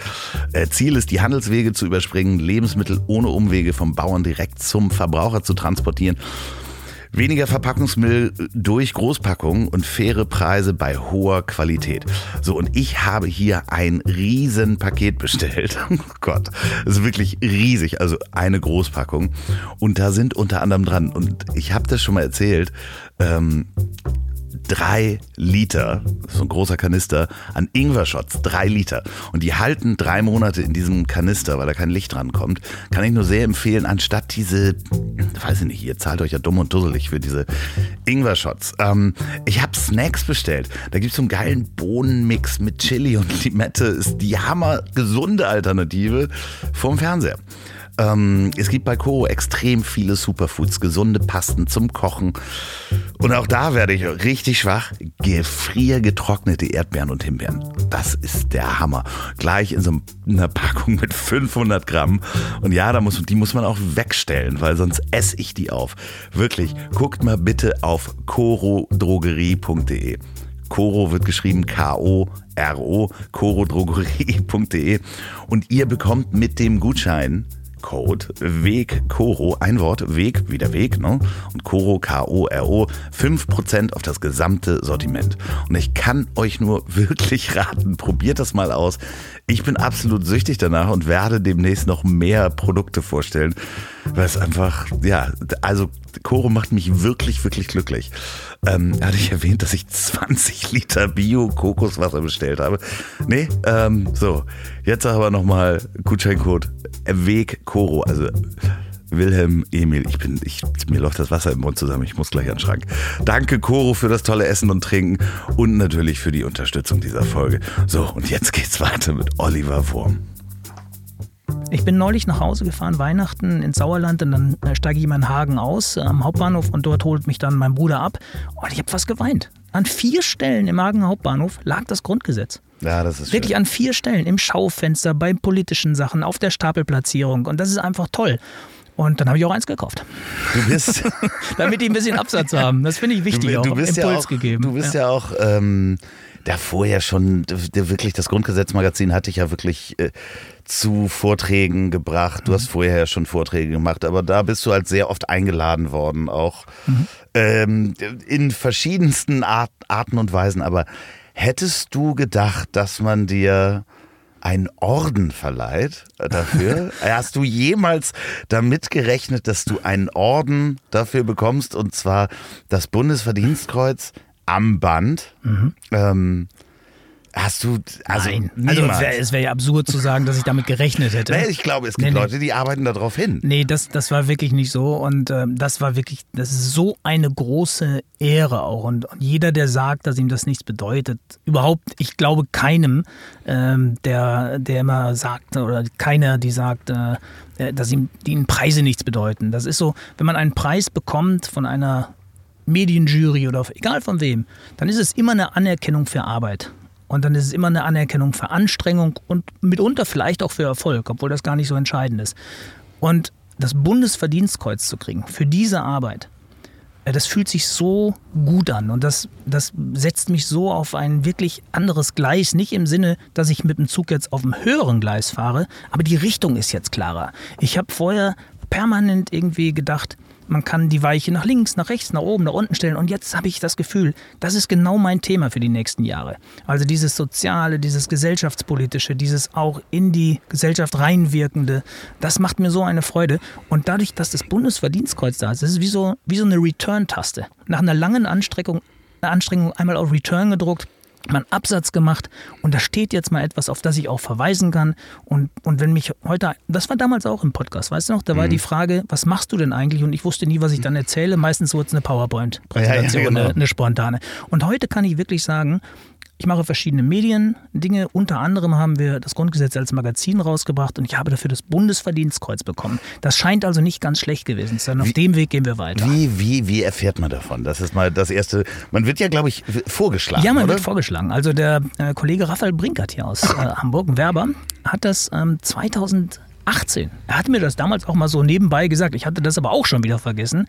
Äh, Ziel ist, die Handelswege zu überspringen, Lebensmittel ohne Umwege vom Bauern direkt zum Verbraucher zu transportieren. Weniger Verpackungsmüll durch Großpackungen und faire Preise bei hoher Qualität. So, und ich habe hier ein riesen Paket bestellt. Oh Gott, das ist wirklich riesig. Also eine Großpackung. Und da sind unter anderem dran, und ich habe das schon mal erzählt, ähm, drei Liter, so ein großer Kanister, an Ingwer-Shots, drei Liter. Und die halten drei Monate in diesem Kanister, weil da kein Licht dran kommt. Kann ich nur sehr empfehlen, anstatt diese, weiß ich nicht, ihr zahlt euch ja dumm und dusselig für diese Ingwer-Shots. Ähm, ich habe Snacks bestellt. Da gibt es so einen geilen Bohnenmix mit Chili und Limette. Ist die hammer gesunde Alternative vom Fernseher. Ähm, es gibt bei Koro extrem viele Superfoods, gesunde Pasten zum Kochen. Und auch da werde ich richtig schwach. Gefriergetrocknete Erdbeeren und Himbeeren. Das ist der Hammer. Gleich in so einer Packung mit 500 Gramm. Und ja, da muss, die muss man auch wegstellen, weil sonst esse ich die auf. Wirklich, guckt mal bitte auf korodrogerie.de. Koro wird geschrieben K-O-R-O, korodrogerie.de. Und ihr bekommt mit dem Gutschein Code Weg Koro, ein Wort, Weg, wie der Weg, ne? Und Koro, K-O-R-O, 5% auf das gesamte Sortiment. Und ich kann euch nur wirklich raten, probiert das mal aus. Ich bin absolut süchtig danach und werde demnächst noch mehr Produkte vorstellen, weil es einfach, ja, also Koro macht mich wirklich, wirklich glücklich. Ähm, hatte ich erwähnt, dass ich 20 Liter Bio-Kokoswasser bestellt habe? Nee, ähm, so. Jetzt aber nochmal Gutscheincode Weg Koro, also Wilhelm Emil, ich bin, ich, mir läuft das Wasser im Mund zusammen, ich muss gleich an den Schrank. Danke Koro für das tolle Essen und Trinken und natürlich für die Unterstützung dieser Folge. So, und jetzt geht's weiter mit Oliver Wurm. Ich bin neulich nach Hause gefahren, Weihnachten ins Sauerland und dann äh, steige ich in Hagen aus äh, am Hauptbahnhof und dort holt mich dann mein Bruder ab und ich habe fast geweint. An vier Stellen im Hagen Hauptbahnhof lag das Grundgesetz. Ja, das ist Wirklich schön. an vier Stellen, im Schaufenster, bei politischen Sachen, auf der Stapelplatzierung und das ist einfach toll. Und dann habe ich auch eins gekauft. Du bist, Damit die ein bisschen Absatz haben. Das finde ich wichtig, du, auch du bist Impuls ja auch, gegeben. Du bist ja, auch ähm, davor ja schon, wirklich das Grundgesetzmagazin hatte ich ja wirklich äh, zu Vorträgen gebracht. Du hast vorher ja schon Vorträge gemacht, aber da bist du halt sehr oft eingeladen worden, auch ähm, in verschiedensten Art, Arten und Weisen. Aber hättest du gedacht, dass man dir einen Orden verleiht dafür? Hast du jemals damit gerechnet, dass du einen Orden dafür bekommst und zwar das Bundesverdienstkreuz am Band? Ähm, hast du also Nein, also es wäre wär ja absurd zu sagen, dass ich damit gerechnet hätte. Nee, ich glaube, es gibt Nee, nee. Leute, die arbeiten darauf hin. Nee, das, das war wirklich nicht so. Und ähm, das war wirklich, das ist so eine große Ehre auch. Und, und jeder, der sagt, dass ihm das nichts bedeutet, überhaupt, ich glaube keinem, ähm, der, der immer sagt, oder keiner, die sagt, äh, äh, dass ihm die ihnen Preise nichts bedeuten. Das ist so, wenn man einen Preis bekommt von einer Medienjury oder egal von wem, dann ist es immer eine Anerkennung für Arbeit. Und dann ist es immer eine Anerkennung für Anstrengung und mitunter vielleicht auch für Erfolg, obwohl das gar nicht so entscheidend ist. Und das Bundesverdienstkreuz zu kriegen für diese Arbeit, äh, das fühlt sich so gut an und das, das setzt mich so auf ein wirklich anderes Gleis. Nicht im Sinne, dass ich mit dem Zug jetzt auf einem höheren Gleis fahre, aber die Richtung ist jetzt klarer. Ich habe vorher permanent irgendwie gedacht, man kann die Weiche nach links, nach rechts, nach oben, nach unten stellen. Und jetzt habe ich das Gefühl, das ist genau mein Thema für die nächsten Jahre. Also dieses Soziale, dieses Gesellschaftspolitische, dieses auch in die Gesellschaft reinwirkende, das macht mir so eine Freude. Und dadurch, dass das Bundesverdienstkreuz da ist, das ist wie so, wie so eine Return-Taste. Nach einer langen Anstrengung, Anstrengung einmal auf Return gedruckt, mal einen Absatz gemacht und da steht jetzt mal etwas, auf das ich auch verweisen kann. Und, und wenn mich heute, das war damals auch im Podcast, weißt du noch, da war die Frage, was machst du denn eigentlich? Und ich wusste nie, was ich dann erzähle. Meistens wurde es eine PowerPoint-Präsentation, Ja, ja, genau. eine, eine spontane. Und heute kann ich wirklich sagen, ich mache verschiedene Medien, Dinge. Unter anderem haben wir das Grundgesetz als Magazin rausgebracht und ich habe dafür das Bundesverdienstkreuz bekommen. Das scheint also nicht ganz schlecht gewesen zu sein. Auf dem Weg gehen wir weiter. Wie, wie, wie erfährt man davon? Das ist mal das erste. Man wird ja, glaube ich, vorgeschlagen. Ja, man oder? wird vorgeschlagen. Also der äh, Kollege Raphael Brinkert hier aus äh, Hamburg, ein Werber, hat das ähm, 2018. Er hatte mir das damals auch mal so nebenbei gesagt. Ich hatte das aber auch schon wieder vergessen,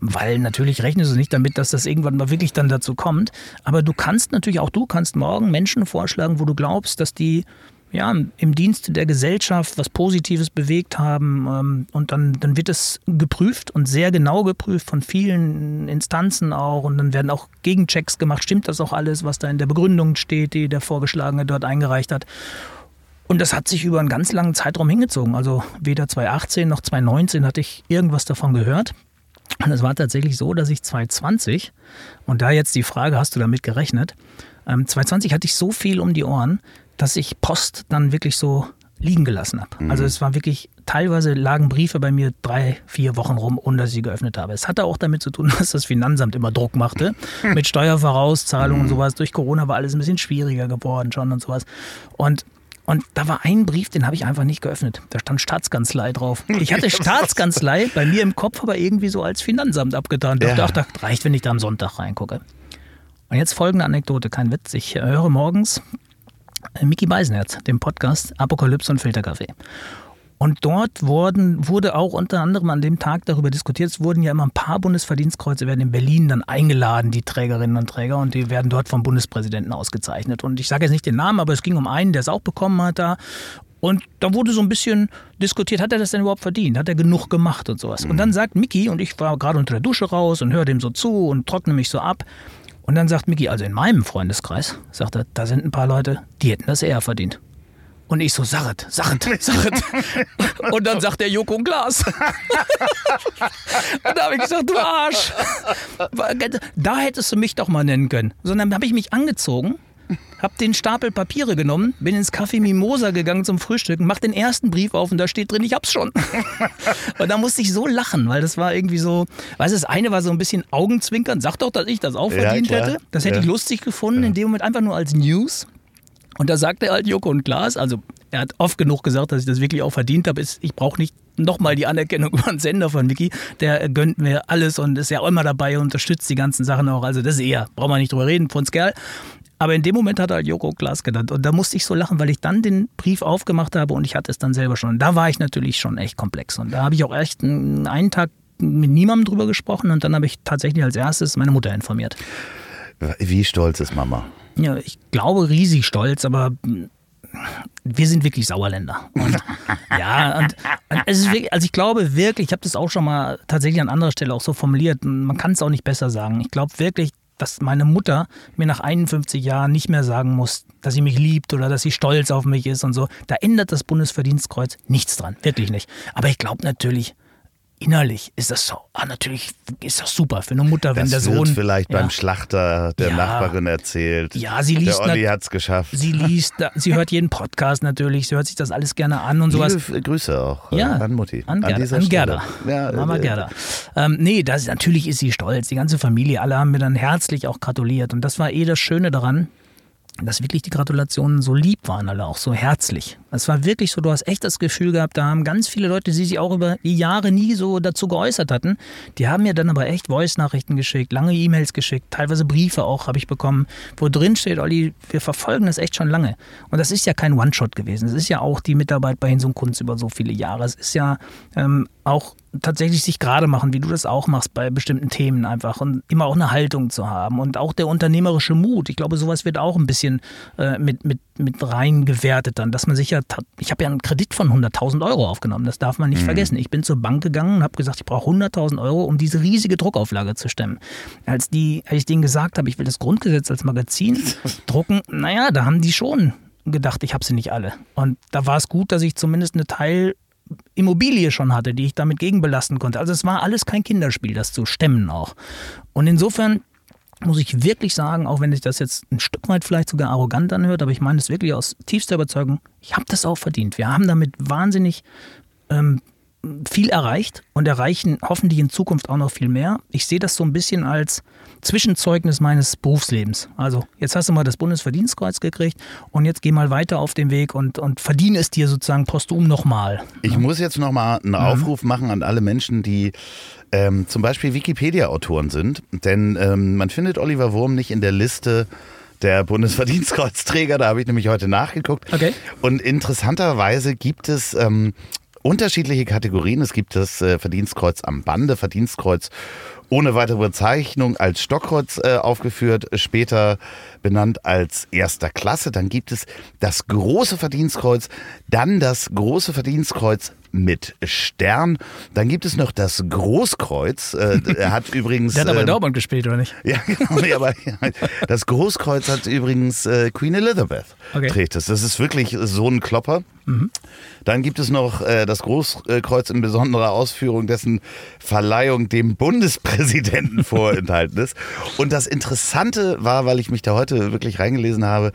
weil natürlich rechnest du nicht damit, dass das irgendwann mal wirklich dann dazu kommt. Aber du kannst natürlich auch du kannst morgen Menschen vorschlagen, wo du glaubst, dass die ja, im Dienste der Gesellschaft was Positives bewegt haben. ähm, Und dann, dann wird es geprüft und sehr genau geprüft von vielen Instanzen auch. Und dann werden auch Gegenchecks gemacht. Stimmt das auch alles, was da in der Begründung steht, die der Vorgeschlagene dort eingereicht hat? Und das hat sich über einen ganz langen Zeitraum hingezogen. Also weder 2018 noch 2019 hatte ich irgendwas davon gehört. Und es war tatsächlich so, dass ich 2020, und da jetzt die Frage, hast du damit gerechnet? Ähm, 2020 hatte ich so viel um die Ohren, dass ich Post dann wirklich so liegen gelassen habe. Also es war wirklich, teilweise lagen Briefe bei mir drei, vier Wochen rum, ohne dass ich sie geöffnet habe. Es hatte auch damit zu tun, dass das Finanzamt immer Druck machte mit Steuervorauszahlungen und sowas. Durch Corona war alles ein bisschen schwieriger geworden schon und sowas. Und und da war ein Brief, den habe ich einfach nicht geöffnet. Da stand Staatskanzlei drauf. Ich hatte Staatskanzlei bei mir im Kopf, aber irgendwie so als Finanzamt abgetan. Ich dachte, Ja. ach, das reicht, wenn ich da am Sonntag reingucke. Und jetzt folgende Anekdote, kein Witz. Ich höre morgens äh, Mickey Beisenherz, dem Podcast Apokalypse und Filterkaffee. Und dort wurden, wurde auch unter anderem an dem Tag darüber diskutiert, es wurden ja immer ein paar Bundesverdienstkreuze, werden in Berlin dann eingeladen, die Trägerinnen und Träger, und die werden dort vom Bundespräsidenten ausgezeichnet. Und ich sage jetzt nicht den Namen, aber es ging um einen, der es auch bekommen hat da. Und da wurde so ein bisschen diskutiert, hat er das denn überhaupt verdient? Hat er genug gemacht und sowas? Und dann sagt Mickey, und ich war gerade unter der Dusche raus und höre dem so zu und trockne mich so ab. Und dann sagt Mickey, also in meinem Freundeskreis, sagt er, da sind ein paar Leute, die hätten das eher verdient. Und ich so, Sachet, Sachet, Sachet. Und dann sagt der Joko und Glas. Und da habe ich gesagt, du Arsch. Da hättest du mich doch mal nennen können. Sondern habe ich mich angezogen, habe den Stapel Papiere genommen, bin ins Café Mimosa gegangen zum Frühstücken, mach den ersten Brief auf und da steht drin, ich hab's schon. und da musste ich so lachen, weil das war irgendwie so, weißt du, das eine war so ein bisschen Augenzwinkern, sag doch, dass ich das auch Ja, verdient klar. hätte. Das hätte Ja. ich lustig gefunden, in dem Moment einfach nur als News. Und da sagte er halt Joko und Glas, also er hat oft genug gesagt, dass ich das wirklich auch verdient habe. Ist, ich brauche nicht nochmal die Anerkennung über den Sender von Vicky. Der äh, gönnt mir alles und ist ja auch immer dabei und unterstützt die ganzen Sachen auch. Also das ist eher, brauchen wir nicht drüber reden, von Kerl. Aber in dem Moment hat er halt Joko Glas genannt. Und da musste ich so lachen, weil ich dann den Brief aufgemacht habe und ich hatte es dann selber schon. Und da war ich natürlich schon echt komplex. Und da habe ich auch echt einen einen Tag mit niemandem drüber gesprochen und dann habe ich tatsächlich als erstes meine Mutter informiert. Wie stolz ist Mama? Ja, ich glaube riesig stolz, aber wir sind wirklich Sauerländer. Und, ja, und, und es ist wirklich, also ich glaube wirklich, ich habe das auch schon mal tatsächlich an anderer Stelle auch so formuliert, man kann es auch nicht besser sagen. Ich glaube wirklich, dass meine Mutter mir nach 51 Jahren nicht mehr sagen muss, dass sie mich liebt oder dass sie stolz auf mich ist und so. Da ändert das Bundesverdienstkreuz nichts dran, wirklich nicht. Aber ich glaube natürlich, innerlich ist das so, ah, natürlich ist das super für eine Mutter, wenn das der wird Sohn. vielleicht ja. beim Schlachter der Ja. Nachbarin erzählt. Ja, sie liest Der Olli nat- hat's geschafft. Sie liest, sie hört jeden Podcast natürlich, sie hört sich das alles gerne an und sowas. Liebe Grüße auch äh, Ja, an Mutti. An, An Stelle. Gerda. Ja, Mama äh, Gerda. Ähm, nee, das, natürlich ist sie stolz. Die ganze Familie, alle haben mir dann herzlich auch gratuliert. Und das war eh das Schöne daran, dass wirklich die Gratulationen so lieb waren, alle auch so herzlich. Es war wirklich so, du hast echt das Gefühl gehabt, da haben ganz viele Leute, die sich auch über die Jahre nie so dazu geäußert hatten, die haben mir dann aber echt Voice-Nachrichten geschickt, lange E-Mails geschickt, teilweise Briefe auch habe ich bekommen, wo drin steht, Olli, wir verfolgen das echt schon lange. Und das ist ja kein One-Shot gewesen. Es ist ja auch die Mitarbeit bei Hinsum Kunst über so viele Jahre. Es ist ja ähm, auch tatsächlich sich gerade machen, wie du das auch machst bei bestimmten Themen einfach und immer auch eine Haltung zu haben und auch der unternehmerische Mut. Ich glaube, sowas wird auch ein bisschen äh, mit, mit, mit reingewertet dann, dass man sich ja, ich habe ja einen Kredit von 100.000 Euro aufgenommen, das darf man nicht vergessen. Ich bin zur Bank gegangen und habe gesagt, ich brauche 100.000 Euro, um diese riesige Druckauflage zu stemmen. Als, die, als ich denen gesagt habe, ich will das Grundgesetz als Magazin drucken, naja, da haben die schon gedacht, ich habe sie nicht alle. Und da war es gut, dass ich zumindest eine Teil Immobilie schon hatte, die ich damit gegenbelasten konnte. Also es war alles kein Kinderspiel, das zu stemmen auch. Und insofern muss ich wirklich sagen, auch wenn sich das jetzt ein Stück weit vielleicht sogar arrogant anhört, aber ich meine es wirklich aus tiefster Überzeugung, ich habe das auch verdient. Wir haben damit wahnsinnig ähm, viel erreicht und erreichen hoffentlich in Zukunft auch noch viel mehr. Ich sehe das so ein bisschen als Zwischenzeugnis meines Berufslebens. Also jetzt hast du mal das Bundesverdienstkreuz gekriegt und jetzt geh mal weiter auf den Weg und, und verdiene es dir sozusagen posthum nochmal. Ich muss jetzt nochmal einen Mhm. Aufruf machen an alle Menschen, die ähm, zum Beispiel Wikipedia-Autoren sind. Denn ähm, man findet Oliver Wurm nicht in der Liste der Bundesverdienstkreuzträger. Da habe ich nämlich heute nachgeguckt. Okay. Und interessanterweise gibt es ähm, unterschiedliche Kategorien. Es gibt das äh, Verdienstkreuz am Bande, Verdienstkreuz ohne weitere Bezeichnung als Stockkreuz äh, aufgeführt, später benannt als erster Klasse. Dann gibt es das große Verdienstkreuz, dann das große Verdienstkreuz mit Stern. Dann gibt es noch das Großkreuz. Äh, er hat übrigens. Der hat aber ähm, Dortmund gespielt, oder nicht? ja, genau. Nee, aber das Großkreuz hat übrigens äh, Queen Elizabeth Okay. trägt es. Das ist wirklich so ein Klopper. Dann gibt es noch äh, das Großkreuz in besonderer Ausführung, dessen Verleihung dem Bundespräsidenten vorenthalten ist. Und das Interessante war, weil ich mich da heute wirklich reingelesen habe,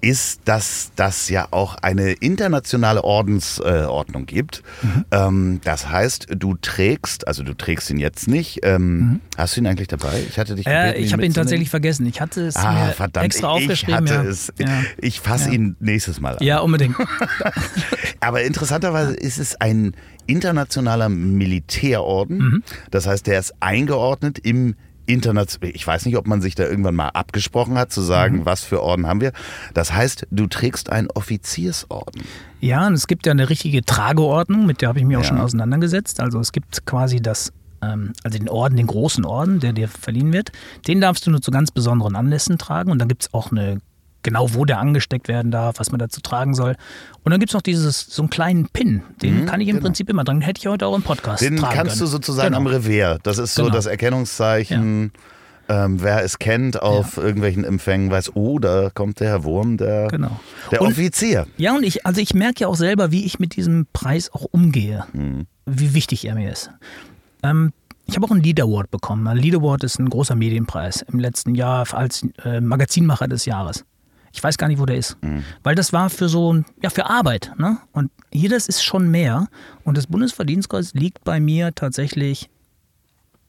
ist, dass das ja auch eine internationale Ordensordnung äh, gibt. Ähm, das heißt, du trägst, also du trägst ihn jetzt nicht. Ähm, Hast du ihn eigentlich dabei? Ich hatte dich Äh, gebeten, ich habe ihn tatsächlich vergessen. Ich hatte es Ah, mir verdammt, extra ich aufgeschrieben. hatte ja. es. Ja. Ich fasse Ja. ihn nächstes Mal an. ja, unbedingt. Aber interessanterweise ist es ein internationaler Militärorden. Mhm. Das heißt, der ist eingeordnet im international. Ich weiß nicht, ob man sich da irgendwann mal abgesprochen hat, zu sagen, Mhm. was für Orden haben wir. Das heißt, du trägst einen Offiziersorden. Ja, und es gibt ja eine richtige Trageordnung, mit der habe ich mich auch Ja. schon auseinandergesetzt. Also es gibt quasi das, ähm, also den Orden, den großen Orden, der dir verliehen wird. Den darfst du nur zu ganz besonderen Anlässen tragen. Und dann gibt es auch eine, genau wo der angesteckt werden darf, was man dazu tragen soll. Und dann gibt es noch dieses, so einen kleinen Pin. Den kann ich im Prinzip immer. Den hätte ich heute auch im Podcast Den tragen kannst können. du sozusagen genau. am Revers. Das ist so Genau. das Erkennungszeichen. Ähm, wer es kennt auf irgendwelchen Empfängen, weiß, oh, da kommt der Herr Wurm, der, Genau. der Und- Offizier. Ja, und ich, also ich merke ja auch selber, wie ich mit diesem Preis auch umgehe, wie wichtig er mir ist. Ähm, ich habe auch einen Lead Award bekommen. Ein Lead Award ist ein großer Medienpreis im letzten Jahr als äh, Magazinmacher des Jahres. Ich weiß gar nicht, wo der ist. Weil das war für so, ein- ja, für Arbeit. Ne? Und hier, das ist schon mehr. Und das Bundesverdienstkreuz liegt bei mir tatsächlich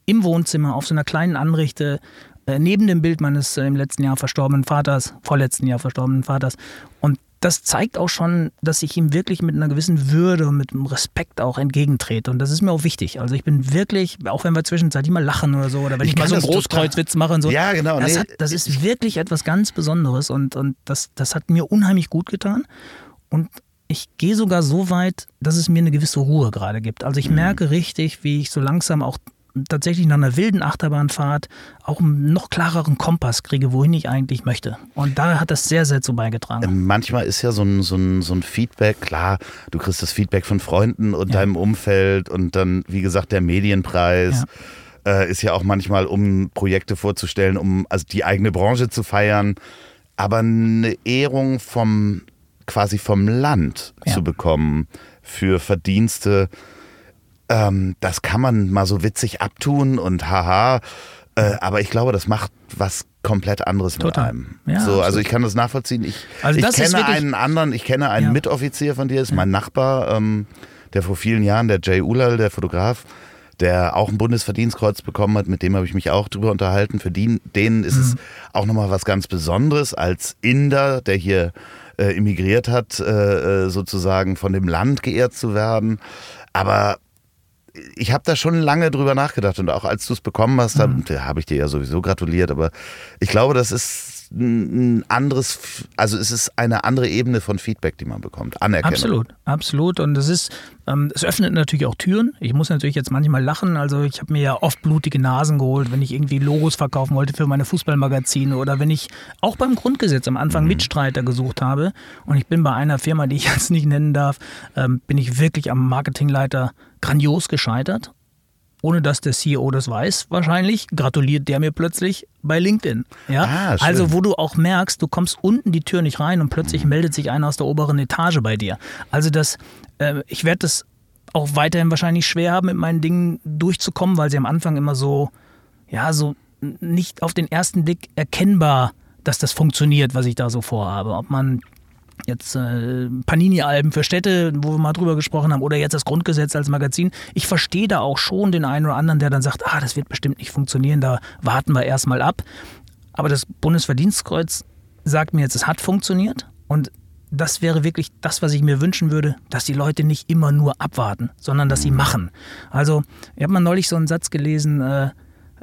im Wohnzimmer auf so einer kleinen Anrichte äh, neben dem Bild meines äh, im letzten Jahr verstorbenen Vaters, vorletzten Jahr verstorbenen Vaters. Und das zeigt auch schon, dass ich ihm wirklich mit einer gewissen Würde und mit einem Respekt auch entgegentrete. Und das ist mir auch wichtig. Also ich bin wirklich, auch wenn wir zwischenzeitlich mal lachen oder so, oder wenn Ich ich, mal so einen Großkreuzwitz mache und so. Ja, genau, Das, nee, hat, das ist wirklich etwas ganz Besonderes und, und das, das hat mir unheimlich gut getan. Und ich gehe sogar so weit, dass es mir eine gewisse Ruhe gerade gibt. Also ich Mhm. merke richtig, wie ich so langsam auch tatsächlich nach einer wilden Achterbahnfahrt auch einen noch klareren Kompass kriege, wohin ich eigentlich möchte. Und da hat das sehr, sehr zu beigetragen. Ähm, Manchmal ist ja so ein, so, ein, so ein Feedback, klar, du kriegst das Feedback von Freunden und Ja. deinem Umfeld und dann, wie gesagt, der Medienpreis äh, ist ja auch manchmal, um Projekte vorzustellen, um also die eigene Branche zu feiern. Aber eine Ehrung vom quasi vom Land Ja. zu bekommen für Verdienste, ähm, das kann man mal so witzig abtun und haha. Äh, aber ich glaube, das macht was komplett anderes Total. mit einem. Ja, so, also ich kann das nachvollziehen. Ich, Also ich das ist kenne einen anderen, ich kenne einen Ja. Mitoffizier von dir, ist mein Nachbar, ähm, der vor vielen Jahren, der Jay Ulal, der Fotograf, der auch ein Bundesverdienstkreuz bekommen hat, mit dem habe ich mich auch drüber unterhalten. Für die, denen ist Mhm. es auch nochmal was ganz Besonderes als Inder, der hier äh, immigriert hat, äh, äh, sozusagen von dem Land geehrt zu werden. Aber ich habe da schon lange drüber nachgedacht und auch als du es bekommen hast, habe hab ich dir ja sowieso gratuliert, aber ich glaube, das ist ein anderes, also es ist eine andere Ebene von Feedback, die man bekommt. Anerkennung. Absolut, absolut. Und es ist, ähm, es öffnet natürlich auch Türen. Ich muss natürlich jetzt manchmal lachen. Also ich habe mir ja oft blutige Nasen geholt, wenn ich irgendwie Logos verkaufen wollte für meine Fußballmagazine oder wenn ich auch beim Grundgesetz am Anfang Mitstreiter gesucht habe. Und ich bin bei einer Firma, die ich jetzt nicht nennen darf, ähm, bin ich wirklich am Marketingleiter grandios gescheitert. Ohne dass der CEO das weiß, wahrscheinlich, gratuliert der mir plötzlich bei LinkedIn. Ja? Ah, also, wo du auch merkst, du kommst unten die Tür nicht rein und plötzlich meldet sich einer aus der oberen Etage bei dir. Also das, äh, ich werde das auch weiterhin wahrscheinlich schwer haben, mit meinen Dingen durchzukommen, weil sie am Anfang immer so, ja, so nicht auf den ersten Blick erkennbar, dass das funktioniert, was ich da so vorhabe. Ob man jetzt äh, Panini-Alben für Städte, wo wir mal drüber gesprochen haben, oder jetzt das Grundgesetz als Magazin. Ich verstehe da auch schon den einen oder anderen, der dann sagt, ah, das wird bestimmt nicht funktionieren, da warten wir erstmal ab. Aber das Bundesverdienstkreuz sagt mir jetzt, es hat funktioniert und das wäre wirklich das, was ich mir wünschen würde, dass die Leute nicht immer nur abwarten, sondern dass sie machen. Also, ich habe mal neulich so einen Satz gelesen, äh,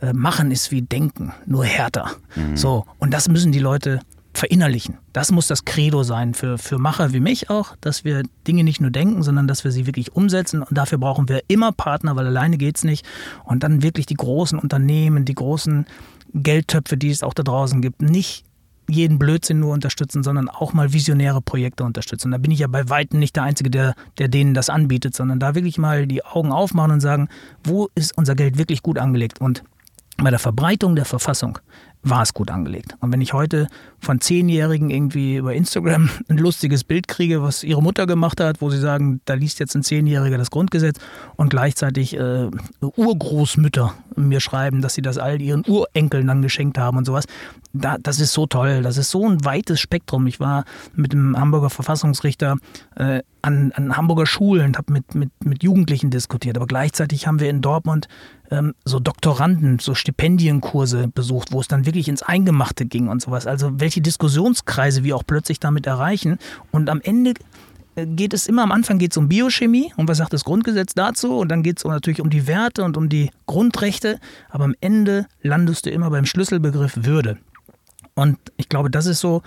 äh, machen ist wie denken, nur härter. So, und das müssen die Leute verinnerlichen. Das muss das Credo sein für, für Macher wie mich auch, dass wir Dinge nicht nur denken, sondern dass wir sie wirklich umsetzen. Und dafür brauchen wir immer Partner, weil alleine geht's nicht. Und dann wirklich die großen Unternehmen, die großen Geldtöpfe, die es auch da draußen gibt, nicht jeden Blödsinn nur unterstützen, sondern auch mal visionäre Projekte unterstützen. Da bin ich ja bei Weitem nicht der Einzige, der, der denen das anbietet, sondern da wirklich mal die Augen aufmachen und sagen, wo ist unser Geld wirklich gut angelegt? Und bei der Verbreitung der Verfassung war es gut angelegt. Und wenn ich heute von Zehnjährigen irgendwie über Instagram ein lustiges Bild kriege, was ihre Mutter gemacht hat, wo sie sagen, da liest jetzt ein Zehnjähriger das Grundgesetz und gleichzeitig äh, Urgroßmütter mir schreiben, dass sie das all ihren Urenkeln dann geschenkt haben und sowas, da, das ist so toll. Das ist so ein weites Spektrum. Ich war mit dem Hamburger Verfassungsrichter äh, an, an Hamburger Schulen habe mit, mit, mit Jugendlichen diskutiert. Aber gleichzeitig haben wir in Dortmund ähm, so Doktoranden, so Stipendienkurse besucht, wo es dann wirklich ins Eingemachte ging und sowas. Also welche Diskussionskreise wir auch plötzlich damit erreichen. Und am Ende äh, geht es immer am Anfang geht es um Biochemie und was sagt das Grundgesetz dazu und dann geht es natürlich um die Werte und um die Grundrechte, aber am Ende landest du immer beim Schlüsselbegriff Würde. Und ich glaube, das ist so,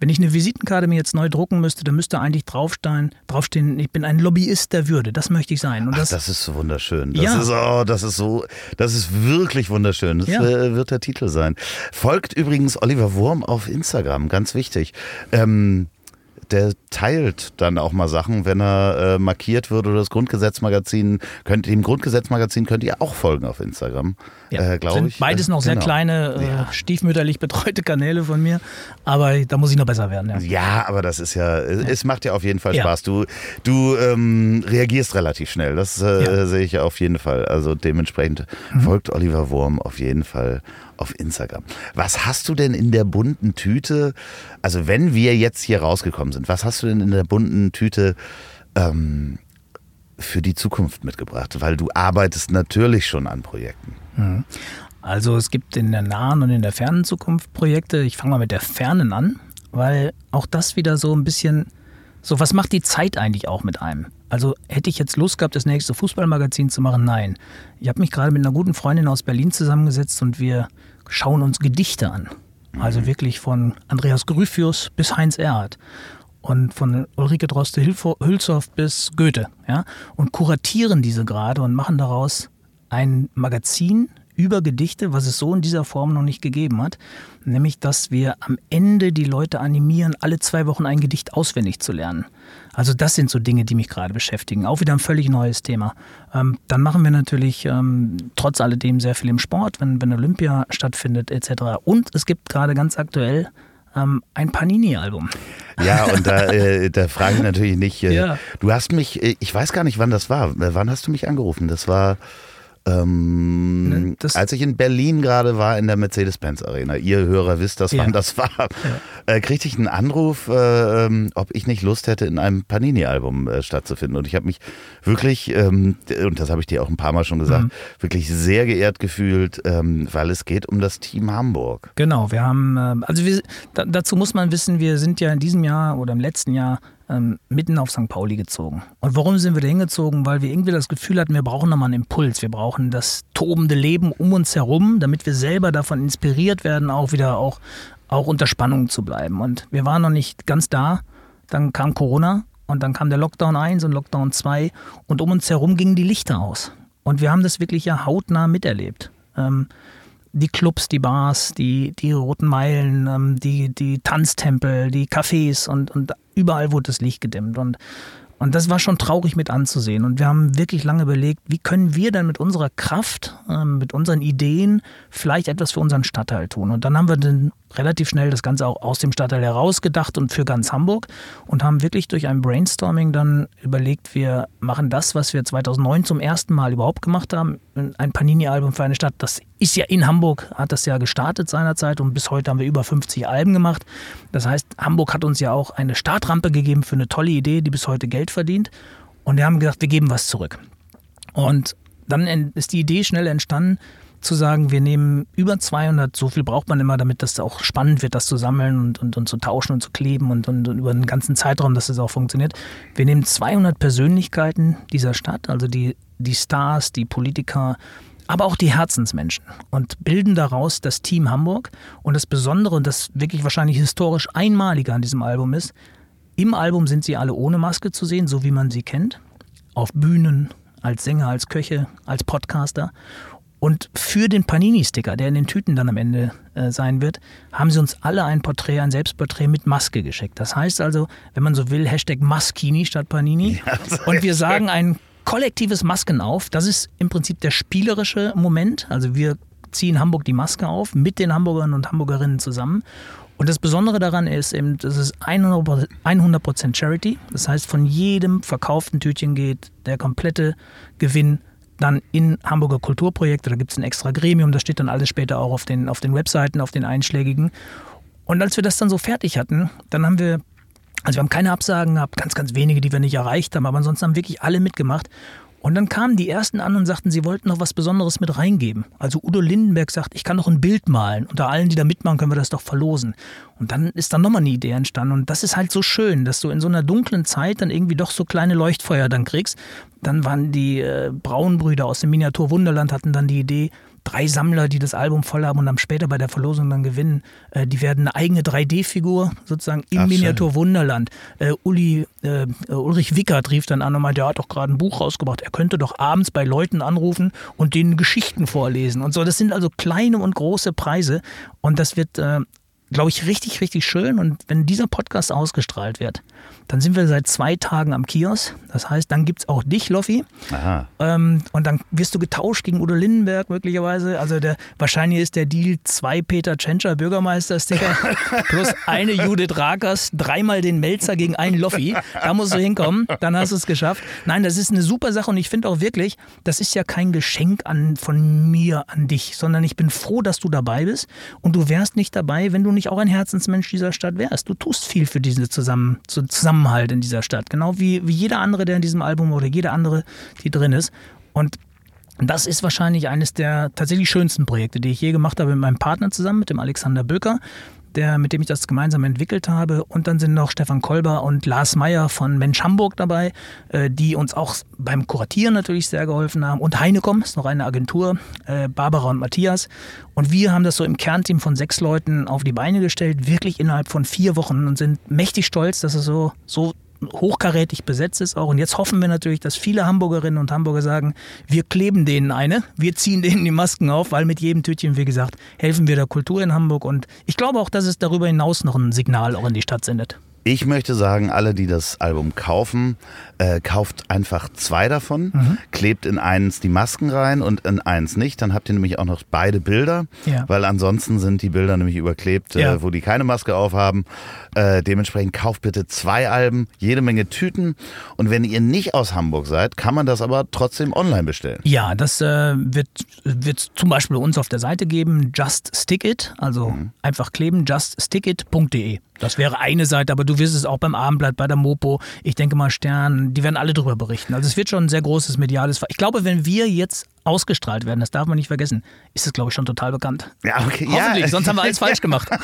wenn ich eine Visitenkarte mir jetzt neu drucken müsste, dann müsste eigentlich draufstehen, draufstehen, ich bin ein Lobbyist der Würde. Das möchte ich sein. Und das, Ach, das ist so wunderschön. Das ja. ist oh, das ist so, das ist wirklich wunderschön. Das ja. Äh, wird der Titel sein. Folgt übrigens Oliver Wurm auf Instagram, ganz wichtig. Ähm, der teilt dann auch mal Sachen, wenn er äh, markiert wird oder das Grundgesetzmagazin. Könnt, dem Grundgesetzmagazin könnt ihr auch folgen auf Instagram, ja. äh, glaube ich. Beides noch sehr genau. kleine, äh, ja. stiefmütterlich betreute Kanäle von mir, aber da muss ich noch besser werden. Ja, ja aber das ist ja, es macht ja auf jeden Fall Spaß. Du, du ähm, reagierst relativ schnell, das äh, sehe ich auf jeden Fall. Also dementsprechend mhm. folgt Oliver Wurm auf jeden Fall auf Instagram. Was hast du denn in der bunten Tüte, also wenn wir jetzt hier rausgekommen sind, was hast du denn in der bunten Tüte ähm, für die Zukunft mitgebracht? Weil du arbeitest natürlich schon an Projekten. Mhm. Also es gibt in der nahen und in der fernen Zukunft Projekte. Ich fange mal mit der fernen an, weil auch das wieder so ein bisschen, so was macht die Zeit eigentlich auch mit einem? Also hätte ich jetzt Lust gehabt, das nächste Fußballmagazin zu machen? Nein. Ich habe mich gerade mit einer guten Freundin aus Berlin zusammengesetzt und wir schauen uns Gedichte an. Also wirklich von Andreas Gryphius bis Heinz Erhardt und von Ulrike Droste-Hülshoff bis Goethe. Ja? Und kuratieren diese gerade und machen daraus ein Magazin über Gedichte, was es so in dieser Form noch nicht gegeben hat. Nämlich, dass wir am Ende die Leute animieren, alle zwei Wochen ein Gedicht auswendig zu lernen. Also das sind so Dinge, die mich gerade beschäftigen. Auch wieder ein völlig neues Thema. Ähm, dann machen wir natürlich ähm, trotz alledem sehr viel im Sport, wenn, wenn Olympia stattfindet etc. Und es gibt gerade ganz aktuell ähm, ein Panini-Album. Ja, und da, äh, da frage ich natürlich nicht. Äh, ja. Du hast mich, äh, ich weiß gar nicht, wann das war. Wann hast du mich angerufen? Das war ähm, ne, als ich in Berlin gerade war in der Mercedes-Benz Arena, ihr Hörer wisst das, ja. wann das war, ja. äh, kriegte ich einen Anruf, äh, ähm, ob ich nicht Lust hätte, in einem Panini-Album äh, stattzufinden. Und ich habe mich wirklich, ähm, und das habe ich dir auch ein paar Mal schon gesagt, mhm. wirklich sehr geehrt gefühlt, ähm, weil es geht um das Team Hamburg. Genau, wir haben, ähm, also wir, da, dazu muss man wissen, wir sind ja in diesem Jahr oder im letzten Jahr ähm, mitten auf St. Pauli gezogen. Und warum sind wir da hingezogen? Weil wir irgendwie das Gefühl hatten, wir brauchen nochmal einen Impuls. Wir brauchen das tobende Leben um uns herum, damit wir selber davon inspiriert werden, auch wieder auch, auch unter Spannung zu bleiben. Und wir waren noch nicht ganz da. Dann kam Corona und dann kam der Lockdown 1 und Lockdown 2 und um uns herum gingen die Lichter aus. Und wir haben das wirklich ja hautnah miterlebt. Ähm, die Clubs, die Bars, die, die Roten Meilen, ähm, die, die Tanztempel, die Cafés und, und überall wurde das Licht gedimmt. Und und das war schon traurig mit anzusehen. Und wir haben wirklich lange überlegt, wie können wir denn mit unserer Kraft, ähm, mit unseren Ideen vielleicht etwas für unseren Stadtteil tun. Und dann haben wir dann relativ schnell das Ganze auch aus dem Stadtteil herausgedacht und für ganz Hamburg und haben wirklich durch ein Brainstorming dann überlegt, wir machen das, was wir 2009 zum ersten Mal überhaupt gemacht haben, ein Panini-Album für eine Stadt. Das ist ja in Hamburg, hat das ja gestartet seinerzeit und bis heute haben wir über 50 Alben gemacht. Das heißt, Hamburg hat uns ja auch eine Startrampe gegeben für eine tolle Idee, die bis heute Geld Geld verdient. Und wir haben gesagt, wir geben was zurück. Und dann ist die Idee schnell entstanden, zu sagen, wir nehmen über 200, so viel braucht man immer, damit das auch spannend wird, das zu sammeln und, und, und zu tauschen und zu kleben und, und, und über einen ganzen Zeitraum, dass das auch funktioniert. Wir nehmen 200 Persönlichkeiten dieser Stadt, also die, die Stars, die Politiker, aber auch die Herzensmenschen und bilden daraus das Team Hamburg. Und das Besondere und das wirklich wahrscheinlich historisch Einmalige an diesem Album ist, im Album sind sie alle ohne Maske zu sehen, so wie man sie kennt. Auf Bühnen, als Sänger, als Köche, als Podcaster. Und für den Panini-Sticker, der in den Tüten dann am Ende äh, sein wird, haben sie uns alle ein Porträt, ein Selbstporträt mit Maske geschickt. Das heißt also, wenn man so will, Hashtag Maskini statt Panini. Ja, und wir sagen ein kollektives Masken auf. Das ist im Prinzip der spielerische Moment. Also wir ziehen Hamburg die Maske auf mit den Hamburgern und Hamburgerinnen zusammen. Und das Besondere daran ist eben, das ist 100% Charity. Das heißt, von jedem verkauften Tütchen geht der komplette Gewinn dann in Hamburger Kulturprojekte. Da gibt es ein extra Gremium, das steht dann alles später auch auf den, auf den Webseiten, auf den einschlägigen. Und als wir das dann so fertig hatten, dann haben wir, also wir haben keine Absagen gehabt, ganz, ganz wenige, die wir nicht erreicht haben, aber ansonsten haben wirklich alle mitgemacht. Und dann kamen die ersten an und sagten, sie wollten noch was Besonderes mit reingeben. Also Udo Lindenberg sagt, ich kann noch ein Bild malen. Unter allen, die da mitmachen, können wir das doch verlosen. Und dann ist dann nochmal eine Idee entstanden. Und das ist halt so schön, dass du in so einer dunklen Zeit dann irgendwie doch so kleine Leuchtfeuer dann kriegst. Dann waren die äh, Braunbrüder aus dem Miniatur Wunderland, hatten dann die Idee, drei Sammler, die das Album voll haben und dann später bei der Verlosung dann gewinnen, äh, die werden eine eigene 3D-Figur sozusagen im Ach, schön. Miniatur Wunderland. Äh, Uli, äh, Ulrich Wickert rief dann an und meinte, er hat doch gerade ein Buch rausgebracht. Er könnte doch abends bei Leuten anrufen und denen Geschichten vorlesen und so. Das sind also kleine und große Preise und das wird, äh, glaube ich, richtig, richtig schön. Und wenn dieser Podcast ausgestrahlt wird, dann sind wir seit zwei Tagen am Kiosk. Das heißt, dann gibt es auch dich, Loffi. Aha. Ähm, und dann wirst du getauscht gegen Udo Lindenberg möglicherweise. Also der, wahrscheinlich ist der Deal zwei Peter Tschentscher Bürgermeister-Sticker plus eine Judith Rakers, dreimal den Melzer gegen einen Loffi. Da musst du hinkommen, dann hast du es geschafft. Nein, das ist eine super Sache und ich finde auch wirklich, das ist ja kein Geschenk an, von mir an dich, sondern ich bin froh, dass du dabei bist und du wärst nicht dabei, wenn du nicht auch ein Herzensmensch dieser Stadt wärst. Du tust viel für diesen Zusammen, Zusammenhalt in dieser Stadt, genau wie, wie jeder andere, der in diesem Album oder jede andere, die drin ist. Und das ist wahrscheinlich eines der tatsächlich schönsten Projekte, die ich je gemacht habe mit meinem Partner zusammen, mit dem Alexander Böker, der, mit dem ich das gemeinsam entwickelt habe. Und dann sind noch Stefan Kolber und Lars Meyer von Mensch Hamburg dabei, äh, die uns auch beim Kuratieren natürlich sehr geholfen haben. Und Heinekom ist noch eine Agentur, äh, Barbara und Matthias. Und wir haben das so im Kernteam von sechs Leuten auf die Beine gestellt, wirklich innerhalb von vier Wochen und sind mächtig stolz, dass es so, so hochkarätig besetzt ist auch. Und jetzt hoffen wir natürlich, dass viele Hamburgerinnen und Hamburger sagen, wir kleben denen eine, wir ziehen denen die Masken auf, weil mit jedem Tütchen, wie gesagt, helfen wir der Kultur in Hamburg. Und ich glaube auch, dass es darüber hinaus noch ein Signal auch in die Stadt sendet. Ich möchte sagen, alle, die das Album kaufen, äh, kauft einfach zwei davon, Mhm. klebt in eins die Masken rein und in eins nicht. Dann habt ihr nämlich auch noch beide Bilder, Ja. weil ansonsten sind die Bilder nämlich überklebt, Ja. äh, wo die keine Maske aufhaben. Äh, dementsprechend kauft bitte zwei Alben, jede Menge Tüten. Und wenn ihr nicht aus Hamburg seid, kann man das aber trotzdem online bestellen. Ja, das äh, wird, wird zum Beispiel bei uns auf der Seite geben, Just Stick It, also einfach kleben, juststickit.de. Das wäre eine Seite, aber du wirst es auch beim Abendblatt, bei der Mopo, ich denke mal Stern, die werden alle darüber berichten. Also es wird schon ein sehr großes mediales. Ich glaube, wenn wir jetzt ausgestrahlt werden, das darf man nicht vergessen, ist es, glaube ich, schon total bekannt. Ja, okay. Hoffentlich, ja. sonst haben wir alles falsch gemacht.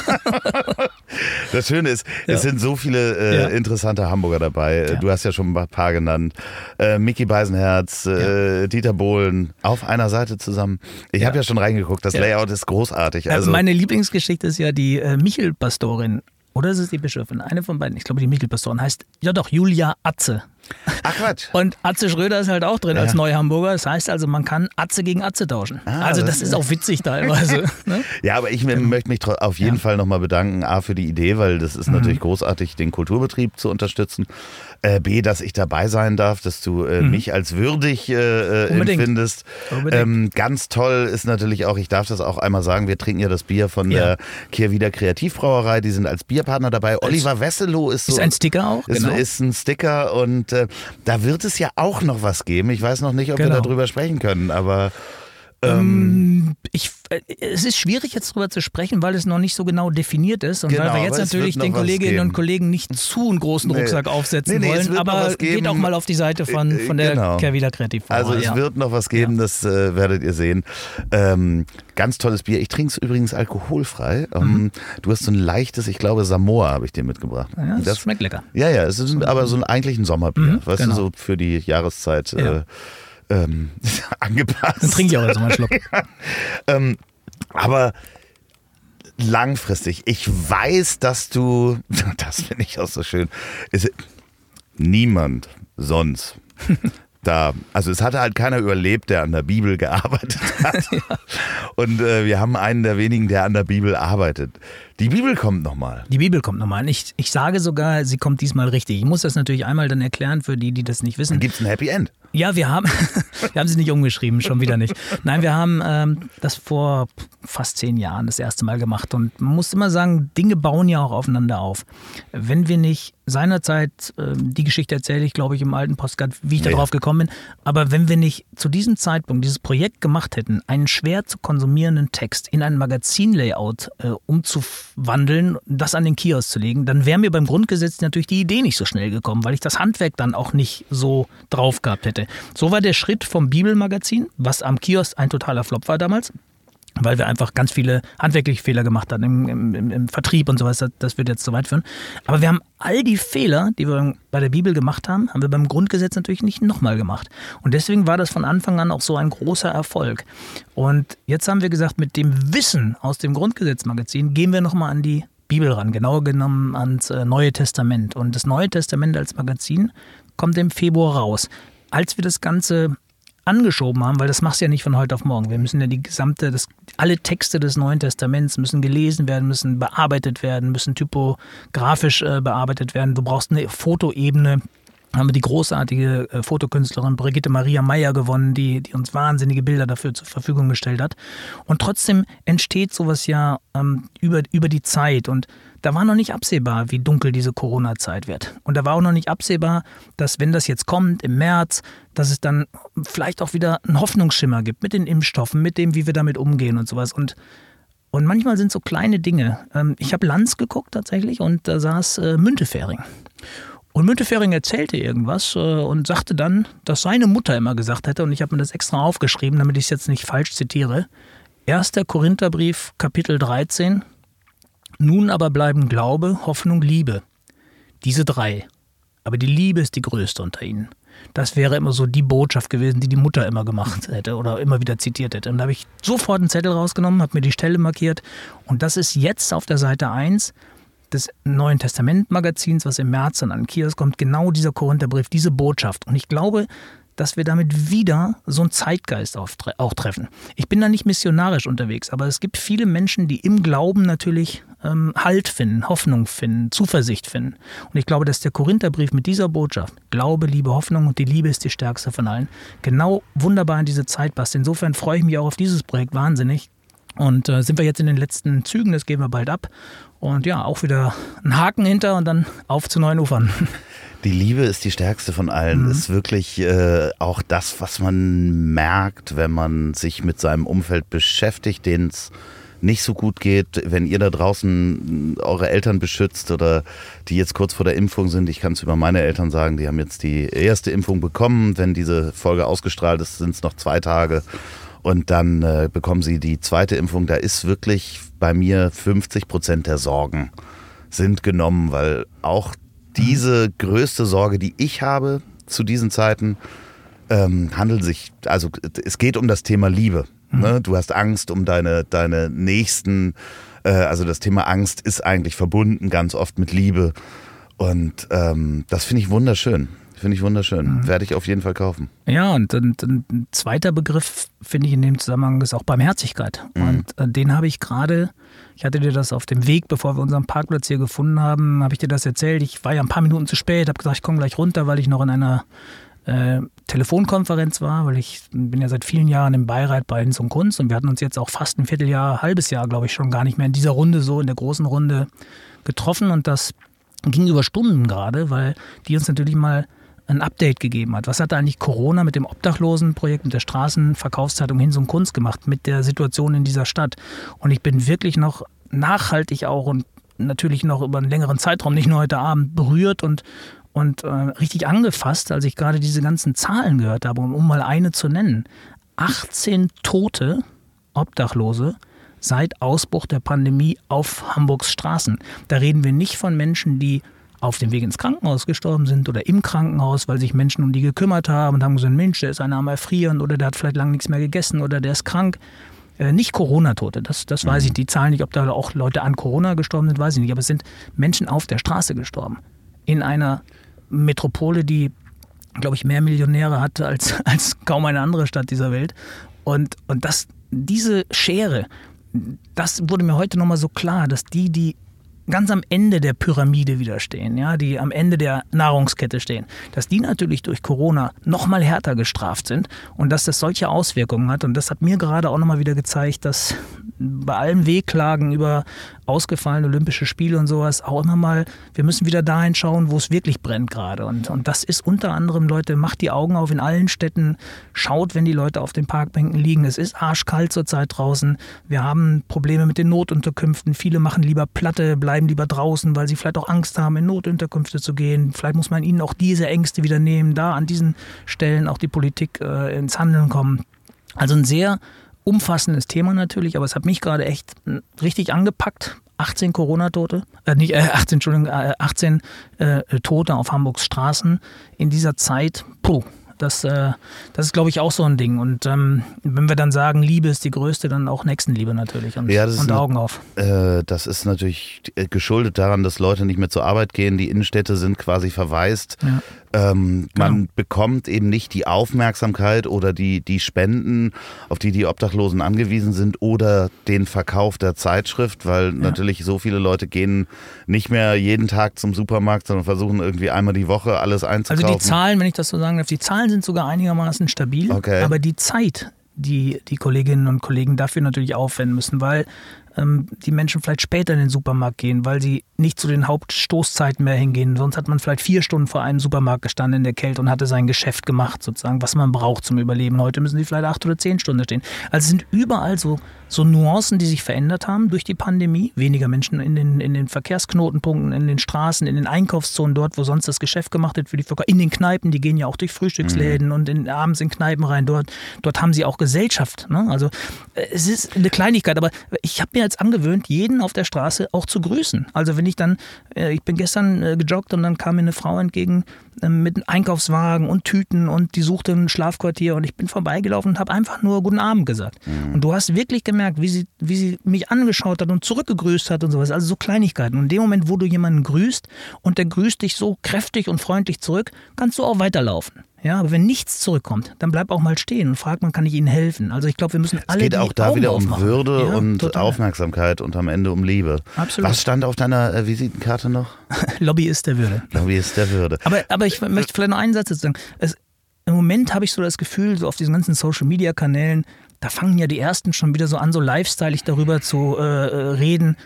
Das Schöne ist, Ja. es sind so viele äh, Ja. interessante Hamburger dabei. Äh, Ja. Du hast ja schon ein paar genannt. Äh, Mickey Beisenherz, äh, Dieter Bohlen, auf einer Seite zusammen. Ich habe ja schon reingeguckt, das. Layout ist großartig. Also Also, Meine Lieblingsgeschichte ist ja die äh, Michel-Pastorin. Oder ist es die Bischöfin? Eine von beiden. Ich glaube, die Michel-Pastorin heißt, ja doch, Julia Atze. Ach Quatsch. Und Atze Schröder ist halt auch drin als Ja. Neuhamburger. Das heißt also, man kann Atze gegen Atze tauschen. Ah, also das das ist auch witzig teilweise. ne? Ja, aber ich möchte mich auf jeden Fall nochmal bedanken, A, für die Idee, weil das Mhm. ist natürlich großartig, den Kulturbetrieb zu unterstützen. Äh, B, dass ich dabei sein darf, dass du äh, mich als würdig äh, äh, Mhm. Unbedingt. empfindest. Unbedingt. Ähm, ganz toll ist natürlich auch, ich darf das auch einmal sagen, wir trinken ja das Bier von Ja. der Kehrwieder Kreativbrauerei, die sind als Bierpartner dabei. Oliver Wesselow ist so. Ist ein Sticker auch. Ist, genau. ist ein Sticker und äh, da wird es ja auch noch was geben. Ich weiß noch nicht, ob wir Genau. darüber sprechen können, aber Ähm, ich, äh, es ist schwierig jetzt darüber zu sprechen, weil es noch nicht so genau definiert ist und Genau, weil wir jetzt natürlich den Kolleginnen und Kollegen nicht zu einen großen Nee. Rucksack aufsetzen Nee, nee, wollen, aber geht auch mal auf die Seite von, Äh, von der genau. Kervila Kreativbrauerei. Also es ja. wird noch was geben, das äh, werdet ihr sehen. Ähm, ganz tolles Bier. Ich trinke es übrigens alkoholfrei. Ähm, du hast so ein leichtes, ich glaube Samoa habe ich dir mitgebracht. Mhm. Ja, das, das, schmeckt lecker. ja, ja, es ist aber so ein, eigentlich ein Sommerbier. Mhm, weißt genau. du, so für die Jahreszeit äh, Ja. Ähm, angepasst. Dann trinke ich auch jetzt mal einen Schluck. Ähm, aber langfristig, ich weiß, dass du, das finde ich auch so schön, ist, niemand sonst da, also es hatte halt keiner überlebt, der an der Bibel gearbeitet hat. ja. Und äh, wir haben einen der wenigen, der an der Bibel arbeitet. Die Bibel kommt nochmal. Die Bibel kommt nochmal. Ich, ich sage sogar, sie kommt diesmal richtig. Ich muss das natürlich einmal dann erklären für die, die das nicht wissen. Dann gibt es ein Happy End. Ja, wir haben, wir haben sie nicht umgeschrieben, schon wieder nicht. Nein, wir haben ähm, das vor fast zehn Jahren das erste Mal gemacht. Und man muss immer sagen, Dinge bauen ja auch aufeinander auf. Wenn wir nicht seinerzeit, äh, die Geschichte erzähle ich, glaube ich, im alten Postcard, wie ich ja. darauf gekommen bin, aber wenn wir nicht zu diesem Zeitpunkt dieses Projekt gemacht hätten, einen schwer zu konsumierenden Text in ein Magazinlayout äh, umzuwandeln, das an den Kiosk zu legen, dann wäre mir beim Grundgesetz natürlich die Idee nicht so schnell gekommen, weil ich das Handwerk dann auch nicht so drauf gehabt hätte. So war der Schritt vom Bibelmagazin, was am Kiosk ein totaler Flop war damals, weil wir einfach ganz viele handwerkliche Fehler gemacht haben im, im, im Vertrieb und sowas. Das wird jetzt zu weit führen. Aber wir haben all die Fehler, die wir bei der Bibel gemacht haben, haben wir beim Grundgesetz natürlich nicht nochmal gemacht. Und deswegen war das von Anfang an auch so ein großer Erfolg. Und jetzt haben wir gesagt, mit dem Wissen aus dem Grundgesetzmagazin gehen wir nochmal an die Bibel ran, genauer genommen ans äh, Neue Testament. Und das Neue Testament als Magazin kommt im Februar raus. Als wir das Ganze angeschoben haben, weil das machst du ja nicht von heute auf morgen. Wir müssen ja die gesamte, das, alle Texte des Neuen Testaments müssen gelesen werden, müssen bearbeitet werden, müssen typografisch äh, bearbeitet werden. Du brauchst eine Fotoebene. Haben wir die großartige äh, Fotokünstlerin Brigitte Maria Meyer gewonnen, die, die uns wahnsinnige Bilder dafür zur Verfügung gestellt hat. Und trotzdem entsteht sowas ja ähm, über, über die Zeit. Und da war noch nicht absehbar, wie dunkel diese Corona-Zeit wird. Und da war auch noch nicht absehbar, dass wenn das jetzt kommt im März, dass es dann vielleicht auch wieder einen Hoffnungsschimmer gibt mit den Impfstoffen, mit dem, wie wir damit umgehen und sowas. Und und manchmal sind so kleine Dinge. Ähm, ich habe Lanz geguckt tatsächlich und da saß äh, Müntefering. Und Müntefering erzählte irgendwas äh, und sagte dann, dass seine Mutter immer gesagt hätte, und ich habe mir das extra aufgeschrieben, damit ich es jetzt nicht falsch zitiere. 1. Korintherbrief, Kapitel 13, nun aber bleiben Glaube, Hoffnung, Liebe. Diese drei. Aber die Liebe ist die größte unter ihnen. Das wäre immer so die Botschaft gewesen, die die Mutter immer gemacht hätte oder immer wieder zitiert hätte. Und da habe ich sofort einen Zettel rausgenommen, habe mir die Stelle markiert. Und das ist jetzt auf der Seite 1 des Neuen Testament Magazins, was im März dann an Kiosk kommt, genau dieser Korintherbrief, diese Botschaft. Und ich glaube, dass wir damit wieder so einen Zeitgeist auch treffen. Ich bin da nicht missionarisch unterwegs, aber es gibt viele Menschen, die im Glauben natürlich ähm, Halt finden, Hoffnung finden, Zuversicht finden. Und ich glaube, dass der Korintherbrief mit dieser Botschaft, Glaube, Liebe, Hoffnung und die Liebe ist die stärkste von allen, genau wunderbar in diese Zeit passt. Insofern freue ich mich auch auf dieses Projekt wahnsinnig. Und äh, sind wir jetzt in den letzten Zügen, das gehen wir bald ab. Und ja, auch wieder einen Haken hinter und dann auf zu neuen Ufern. Die Liebe ist die stärkste von allen. Mhm. Ist wirklich äh, auch das, was man merkt, wenn man sich mit seinem Umfeld beschäftigt, denen es nicht so gut geht, wenn ihr da draußen eure Eltern beschützt oder die jetzt kurz vor der Impfung sind. Ich kann es über meine Eltern sagen, die haben jetzt die erste Impfung bekommen. Wenn diese Folge ausgestrahlt ist, sind es noch zwei Tage. Und dann äh, bekommen sie die zweite Impfung. Da ist wirklich bei mir 50 Prozent der Sorgen sind genommen, weil auch diese größte Sorge, die ich habe zu diesen Zeiten, ähm, handelt sich, also es geht um das Thema Liebe. Mhm. Ne? Du hast Angst um deine, deine Nächsten. Äh, also das Thema Angst ist eigentlich verbunden ganz oft mit Liebe. Und ähm, das finde ich wunderschön. Finde ich wunderschön. Mhm. Werde ich auf jeden Fall kaufen. Ja, und, und, ein zweiter Begriff, finde ich in dem Zusammenhang, ist auch Barmherzigkeit. Mhm. Und äh, den habe ich gerade ich hatte dir das auf dem Weg, bevor wir unseren Parkplatz hier gefunden haben, habe ich dir das erzählt. Ich war ja ein paar Minuten zu spät, habe gesagt, ich komme gleich runter, weil ich noch in einer äh, Telefonkonferenz war, weil ich bin ja seit vielen Jahren im Beirat bei Hinz und Kunst und wir hatten uns jetzt auch fast ein Vierteljahr, halbes Jahr, glaube ich, schon gar nicht mehr in dieser Runde, so in der großen Runde getroffen und das ging über Stunden gerade, weil die uns natürlich mal ein Update gegeben hat. Was hat da eigentlich Corona mit dem Obdachlosenprojekt, mit der Straßenverkaufszeitung Hinz und Kunst gemacht, mit der Situation in dieser Stadt? Und ich bin wirklich noch nachhaltig auch und natürlich noch über einen längeren Zeitraum, nicht nur heute Abend, berührt und, und äh, richtig angefasst, als ich gerade diese ganzen Zahlen gehört habe, um, um mal eine zu nennen. 18 tote Obdachlose seit Ausbruch der Pandemie auf Hamburgs Straßen. Da reden wir nicht von Menschen, die auf dem Weg ins Krankenhaus gestorben sind oder im Krankenhaus, weil sich Menschen um die gekümmert haben und haben gesagt, Mensch, der ist einer am Erfrieren oder der hat vielleicht lange nichts mehr gegessen oder der ist krank. Äh, nicht Corona-Tote, das, das weiß ich. Mhm. Die Zahlen nicht, ob da auch Leute an Corona gestorben sind, weiß ich nicht. Aber es sind Menschen auf der Straße gestorben. In einer Metropole, die glaube ich, mehr Millionäre hat als, als kaum eine andere Stadt dieser Welt. Und, und das, diese Schere, das wurde mir heute nochmal so klar, dass die, die ganz am Ende der Pyramide wieder stehen, ja, die am Ende der Nahrungskette stehen, dass die natürlich durch Corona noch mal härter gestraft sind und dass das solche Auswirkungen hat. Und das hat mir gerade auch noch mal wieder gezeigt, dass bei allem Wehklagen über ausgefallene Olympische Spiele und sowas auch immer mal, wir müssen wieder dahin schauen, wo es wirklich brennt gerade. Und, und das ist unter anderem, Leute, macht die Augen auf in allen Städten, schaut, wenn die Leute auf den Parkbänken liegen. Es ist arschkalt zurzeit draußen. Wir haben Probleme mit den Notunterkünften. Viele machen lieber Platte, bleiben lieber draußen, weil sie vielleicht auch Angst haben, in Notunterkünfte zu gehen. Vielleicht muss man ihnen auch diese Ängste wieder nehmen, da an diesen Stellen auch die Politik äh, ins Handeln kommen. Also ein sehr umfassendes Thema natürlich, aber es hat mich gerade echt richtig angepackt. 18 Corona-Tote, äh, nicht, äh, 18, Entschuldigung, äh, 18 äh, Tote auf Hamburgs Straßen in dieser Zeit. Puh, das, äh, das ist, glaube ich, auch so ein Ding. Und ähm, wenn wir dann sagen, Liebe ist die größte, dann auch Nächstenliebe natürlich und, ja, und Augen auf. Äh, das ist natürlich geschuldet daran, dass Leute nicht mehr zur Arbeit gehen. Die Innenstädte sind quasi verwaist. Ja. Ähm, genau. Man bekommt eben nicht die Aufmerksamkeit oder die, die Spenden, auf die die Obdachlosen angewiesen sind oder den Verkauf der Zeitschrift, weil ja. natürlich so viele Leute gehen nicht mehr jeden Tag zum Supermarkt, sondern versuchen irgendwie einmal die Woche alles einzukaufen. Also die Zahlen, wenn ich das so sagen darf, die Zahlen sind sogar einigermaßen stabil, okay. aber die Zeit, die die Kolleginnen und Kollegen dafür natürlich aufwenden müssen, weil ähm, die Menschen vielleicht später in den Supermarkt gehen, weil sie nicht zu den Hauptstoßzeiten mehr hingehen. Sonst hat man vielleicht vier Stunden vor einem Supermarkt gestanden in der Kälte und hatte sein Geschäft gemacht, sozusagen, was man braucht zum Überleben. Heute müssen sie vielleicht acht oder zehn Stunden stehen. Also sind überall so, so Nuancen, die sich verändert haben durch die Pandemie. Weniger Menschen in den, in den Verkehrsknotenpunkten, in den Straßen, in den Einkaufszonen, dort, wo sonst das Geschäft gemacht wird für die Verkäufer. In den Kneipen, die gehen ja auch durch Frühstücksläden mhm. und in, abends in Kneipen rein. Dort, dort haben sie auch Gesellschaft. Ne? Also äh, es ist eine Kleinigkeit, aber ich habe mir jetzt angewöhnt, jeden auf der Straße auch zu grüßen. Also wenn ich dann, äh, ich bin gestern äh, gejoggt und dann kam mir eine Frau entgegen mit einem Einkaufswagen und Tüten und die suchte ein Schlafquartier und ich bin vorbeigelaufen und habe einfach nur Guten Abend gesagt. Mhm. Und du hast wirklich gemerkt, wie sie, wie sie mich angeschaut hat und zurückgegrüßt hat und sowas. Also so Kleinigkeiten. Und in dem Moment, wo du jemanden grüßt und der grüßt dich so kräftig und freundlich zurück, kannst du auch weiterlaufen. Ja, aber wenn nichts zurückkommt, dann bleib auch mal stehen und frag, man kann ich Ihnen helfen. Also ich glaube, wir müssen alle. Es geht auch da Augen wieder um aufmachen. Würde ja, und total. Aufmerksamkeit und am Ende um Liebe. Absolut. Was stand auf deiner äh, Visitenkarte noch? Lobbyist der Würde. Lobbyist der Würde. Aber, aber ich möchte vielleicht noch einen Satz dazu sagen. Es, Im Moment habe ich so das Gefühl, so auf diesen ganzen Social Media Kanälen, da fangen ja die ersten schon wieder so an, so lifestyleig darüber zu äh, äh reden,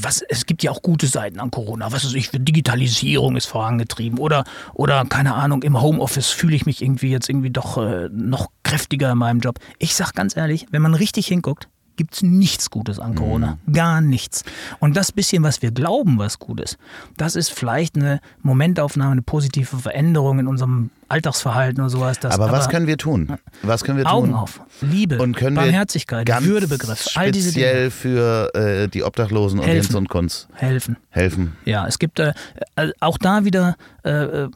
was, es gibt ja auch gute Seiten an Corona. Was weiß ich, Digitalisierung ist vorangetrieben oder, oder keine Ahnung, im Homeoffice fühle ich mich irgendwie jetzt irgendwie doch äh, noch kräftiger in meinem Job. Ich sag ganz ehrlich, wenn man richtig hinguckt, gibt es nichts Gutes an Corona. Mhm. Gar nichts. Und das bisschen, was wir glauben, was gut ist, das ist vielleicht eine Momentaufnahme, eine positive Veränderung in unserem Alltagsverhalten und sowas. Das, aber, aber was können wir tun? Was können wir Augen tun? auf, Liebe, und können Barmherzigkeit, ganz Würdebegriff, all diese Dinge. Speziell für äh, die Obdachlosen und Jens und Kunz. Helfen. Helfen. Ja, es gibt äh, äh auch da wieder äh, äh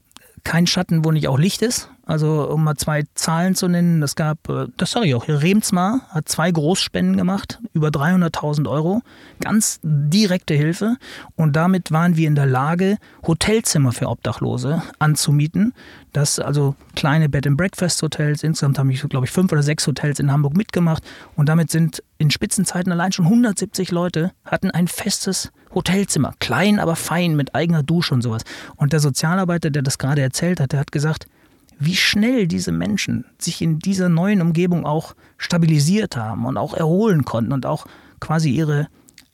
kein Schatten, wo nicht auch Licht ist. Also um mal zwei Zahlen zu nennen, das gab, äh, das sage ich auch, Remsmar hat zwei Großspenden gemacht, über 300.000 Euro, ganz direkte Hilfe und damit waren wir in der Lage, Hotelzimmer für Obdachlose anzumieten. Das also kleine Bed and Breakfast Hotels, insgesamt haben ich glaube ich fünf oder sechs Hotels in Hamburg mitgemacht und damit sind in Spitzenzeiten allein schon 170 Leute hatten ein festes Hotelzimmer, klein aber fein mit eigener Dusche und sowas. Und der Sozialarbeiter, der das gerade erzählt hat, der hat gesagt, wie schnell diese Menschen sich in dieser neuen Umgebung auch stabilisiert haben und auch erholen konnten und auch quasi ihre,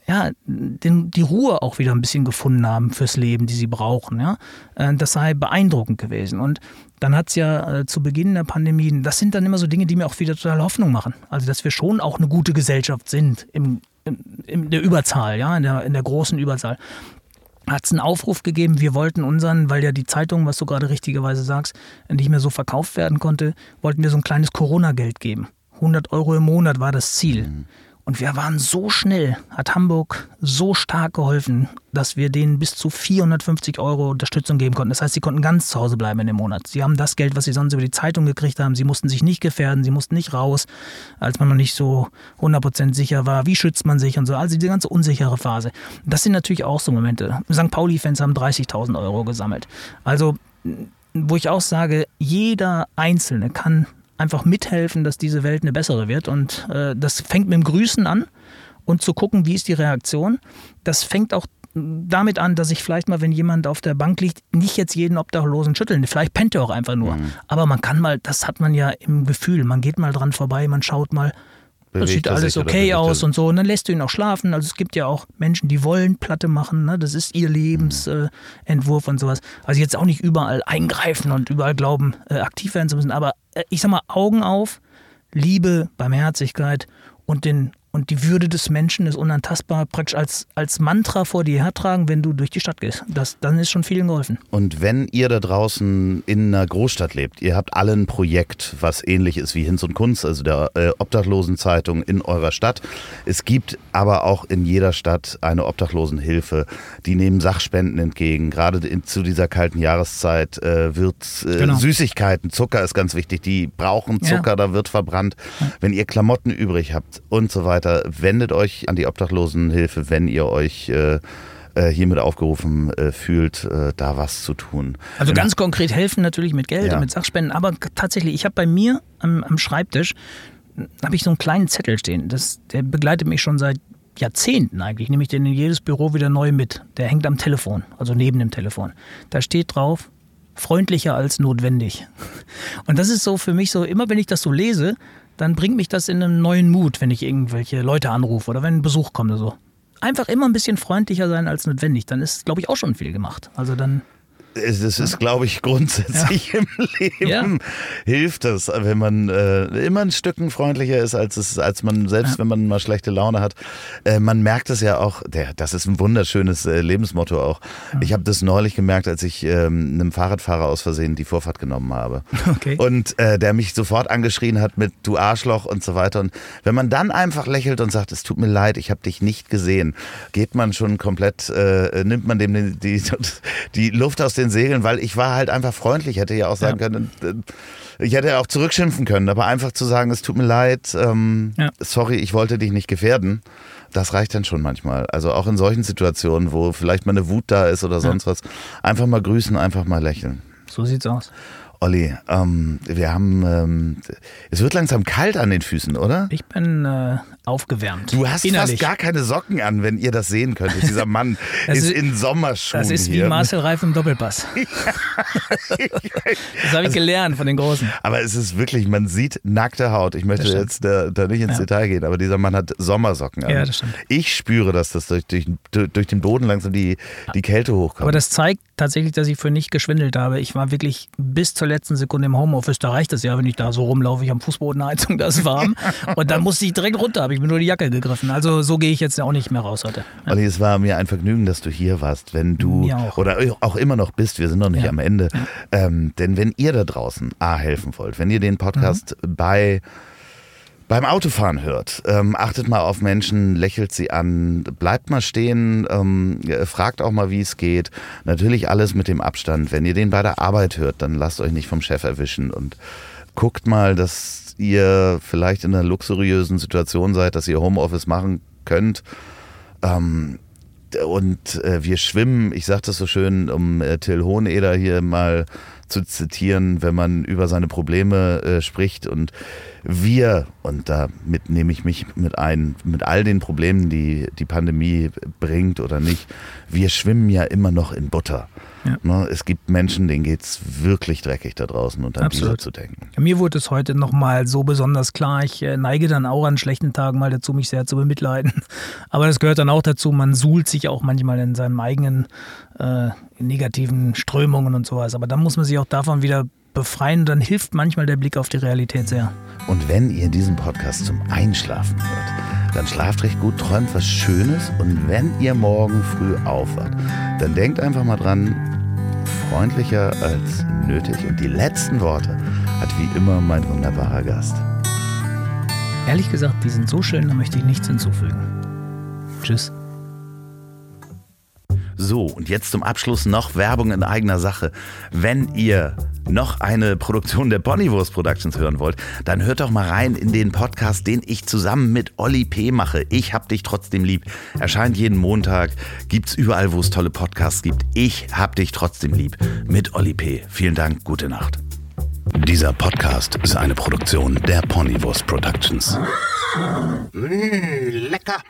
ja, den, die Ruhe auch wieder ein bisschen gefunden haben fürs Leben, die sie brauchen. Ja? Äh, das sei beeindruckend gewesen. Und dann hat es ja äh, zu Beginn der Pandemie, das sind dann immer so Dinge, die mir auch wieder total Hoffnung machen. Also, dass wir schon auch eine gute Gesellschaft sind im, in, der Überzahl, ja, in der, in der großen Überzahl hat es einen Aufruf gegeben, wir wollten unseren, weil ja die Zeitung, was du gerade richtigerweise sagst, nicht mehr so verkauft werden konnte, wollten wir so ein kleines Corona-Geld geben. 100 Euro im Monat war das Ziel. Mhm. Und wir waren so schnell, hat Hamburg so stark geholfen, dass wir denen bis zu 450 Euro Unterstützung geben konnten. Das heißt, sie konnten ganz zu Hause bleiben in dem Monat. Sie haben das Geld, was sie sonst über die Zeitung gekriegt haben. Sie mussten sich nicht gefährden, sie mussten nicht raus, als man noch nicht so 100% sicher war. Wie schützt man sich und so. Also diese ganze unsichere Phase. Das sind natürlich auch so Momente. St. Pauli-Fans haben 30.000 Euro gesammelt. Also wo ich auch sage, jeder Einzelne kann einfach mithelfen, dass diese Welt eine bessere wird. Und äh, das fängt mit dem Grüßen an und zu gucken, wie ist die Reaktion. Das fängt auch damit an, dass ich vielleicht mal, wenn jemand auf der Bank liegt, nicht jetzt jeden Obdachlosen schütteln. Vielleicht pennt er auch einfach nur. Mhm. Aber man kann mal, das hat man ja im Gefühl, man geht mal dran vorbei, man schaut mal, das sieht alles okay aus und so. Und dann lässt du ihn auch schlafen. Also es gibt ja auch Menschen, die wollen Platte machen. Ne? Das ist ihr Lebensentwurf äh, und sowas. Also jetzt auch nicht überall eingreifen und überall glauben, äh, aktiv werden zu müssen. Aber äh, ich sag mal, Augen auf, Liebe, Barmherzigkeit und den und die Würde des Menschen ist unantastbar, praktisch als, als Mantra vor dir hertragen, wenn du durch die Stadt gehst. Das, dann ist schon vielen geholfen. Und wenn ihr da draußen in einer Großstadt lebt, ihr habt alle ein Projekt, was ähnlich ist wie Hinz und Kunst, also der äh, Obdachlosenzeitung in eurer Stadt. Es gibt aber auch in jeder Stadt eine Obdachlosenhilfe. Die nehmen Sachspenden entgegen. Gerade in, zu dieser kalten Jahreszeit äh, wird äh, genau. Süßigkeiten, Zucker ist ganz wichtig. Die brauchen Zucker, ja. da wird verbrannt. Wenn ihr Klamotten übrig habt und so weiter weiter. Wendet euch an die Obdachlosenhilfe, wenn ihr euch äh, äh, hiermit aufgerufen äh, fühlt, äh, da was zu tun. Also ganz konkret helfen natürlich mit Geld ja. und mit Sachspenden, aber tatsächlich, ich habe bei mir am, am Schreibtisch habe ich so einen kleinen Zettel stehen. Das, der begleitet mich schon seit Jahrzehnten eigentlich. Nehme ich den in jedes Büro wieder neu mit. Der hängt am Telefon, also neben dem Telefon. Da steht drauf, freundlicher als notwendig. Und das ist so für mich so, immer wenn ich das so lese, dann bringt mich das in einen neuen Mut, wenn ich irgendwelche Leute anrufe oder wenn ein Besuch kommt oder so. Einfach immer ein bisschen freundlicher sein als notwendig, dann ist, glaube ich, auch schon viel gemacht. Also dann es ist, glaube ich, grundsätzlich ja. im Leben ja. hilft es, wenn man äh, immer ein Stücken freundlicher ist, als es, als man, selbst ja. wenn man mal schlechte Laune hat. Äh, man merkt es ja auch, der, das ist ein wunderschönes äh, Lebensmotto auch. Ich habe das neulich gemerkt, als ich ähm, einem Fahrradfahrer aus Versehen die Vorfahrt genommen habe. Okay. Und äh, der mich sofort angeschrien hat mit du Arschloch und so weiter. Und wenn man dann einfach lächelt und sagt, es tut mir leid, ich habe dich nicht gesehen, geht man schon komplett, äh, nimmt man dem die, die, die Luft aus den den Segeln, weil ich war halt einfach freundlich, hätte ja auch sagen ja. können, äh, ich hätte ja auch zurückschimpfen können, aber einfach zu sagen, es tut mir leid, ähm, ja. sorry, ich wollte dich nicht gefährden, das reicht dann schon manchmal. Also auch in solchen Situationen, wo vielleicht mal eine Wut da ist oder sonst ja. was, einfach mal grüßen, einfach mal lächeln. So sieht's aus. Olli, ähm, wir haben, ähm, es wird langsam kalt an den Füßen, oder? Ich bin äh, aufgewärmt. Du hast innerlich. fast gar keine Socken an, wenn ihr das sehen könntet. Dieser Mann ist, ist, in Sommerschuhen Das ist hier. wie Marcel Reif im Doppelpass. das habe ich also, gelernt von den Großen. Aber es ist wirklich, man sieht nackte Haut. Ich möchte jetzt da, da, nicht ins ja. Detail gehen, aber dieser Mann hat Sommersocken an. Ja, das stimmt. Ich spüre, dass das durch, durch, durch den Boden langsam die, die Kälte hochkommt. Aber das zeigt tatsächlich, dass ich für nicht geschwindelt habe. Ich war wirklich bis zur letzten Sekunde im Homeoffice. Da reicht es ja, wenn ich da so rumlaufe. Ich am Fußbodenheizung, da ist warm. Und dann musste ich direkt runter, habe ich mir nur die Jacke gegriffen. Also so gehe ich jetzt auch nicht mehr raus heute. Ja. Olli, es war mir ein Vergnügen, dass du hier warst. Wenn du auch. oder auch immer noch bist, wir sind noch nicht ja. am Ende. Ähm, denn wenn ihr da draußen A helfen wollt, wenn ihr den Podcast mhm. bei beim Autofahren hört, ähm, achtet mal auf Menschen, lächelt sie an, bleibt mal stehen, ähm, fragt auch mal, wie es geht. Natürlich alles mit dem Abstand. Wenn ihr den bei der Arbeit hört, dann lasst euch nicht vom Chef erwischen und guckt mal, dass ihr vielleicht in einer luxuriösen Situation seid, dass ihr Homeoffice machen könnt. Ähm, und äh, wir schwimmen, ich sage das so schön, um äh, Till Hoheneder hier mal zu zitieren, wenn man über seine Probleme äh, spricht. Und wir, und damit nehme ich mich mit ein, mit all den Problemen, die die Pandemie bringt oder nicht, wir schwimmen ja immer noch in Butter. Ja. Ne, es gibt Menschen, denen geht es wirklich dreckig da draußen und an Absolut. diese zu denken. Mir wurde es heute nochmal so besonders klar. Ich äh, neige dann auch an schlechten Tagen mal dazu, mich sehr zu bemitleiden. Aber das gehört dann auch dazu. Man suhlt sich auch manchmal in seinem eigenen äh, negativen Strömungen und sowas. Aber dann muss man sich auch davon wieder befreien. Dann hilft manchmal der Blick auf die Realität sehr. Und wenn ihr diesen Podcast zum Einschlafen hört, dann schlaft recht gut, träumt was Schönes. Und wenn ihr morgen früh aufwacht, dann denkt einfach mal dran, freundlicher als nötig. Und die letzten Worte hat wie immer mein wunderbarer Gast. Ehrlich gesagt, die sind so schön, da möchte ich nichts hinzufügen. Tschüss. So, und jetzt zum Abschluss noch Werbung in eigener Sache. Wenn ihr noch eine Produktion der Ponywurst Productions hören wollt, dann hört doch mal rein in den Podcast, den ich zusammen mit Olli P. mache. Ich hab dich trotzdem lieb. Erscheint jeden Montag, gibt's überall, wo es tolle Podcasts gibt. Ich hab dich trotzdem lieb mit Olli P. Vielen Dank, gute Nacht. Dieser Podcast ist eine Produktion der Ponywurst Productions. Mmh, lecker.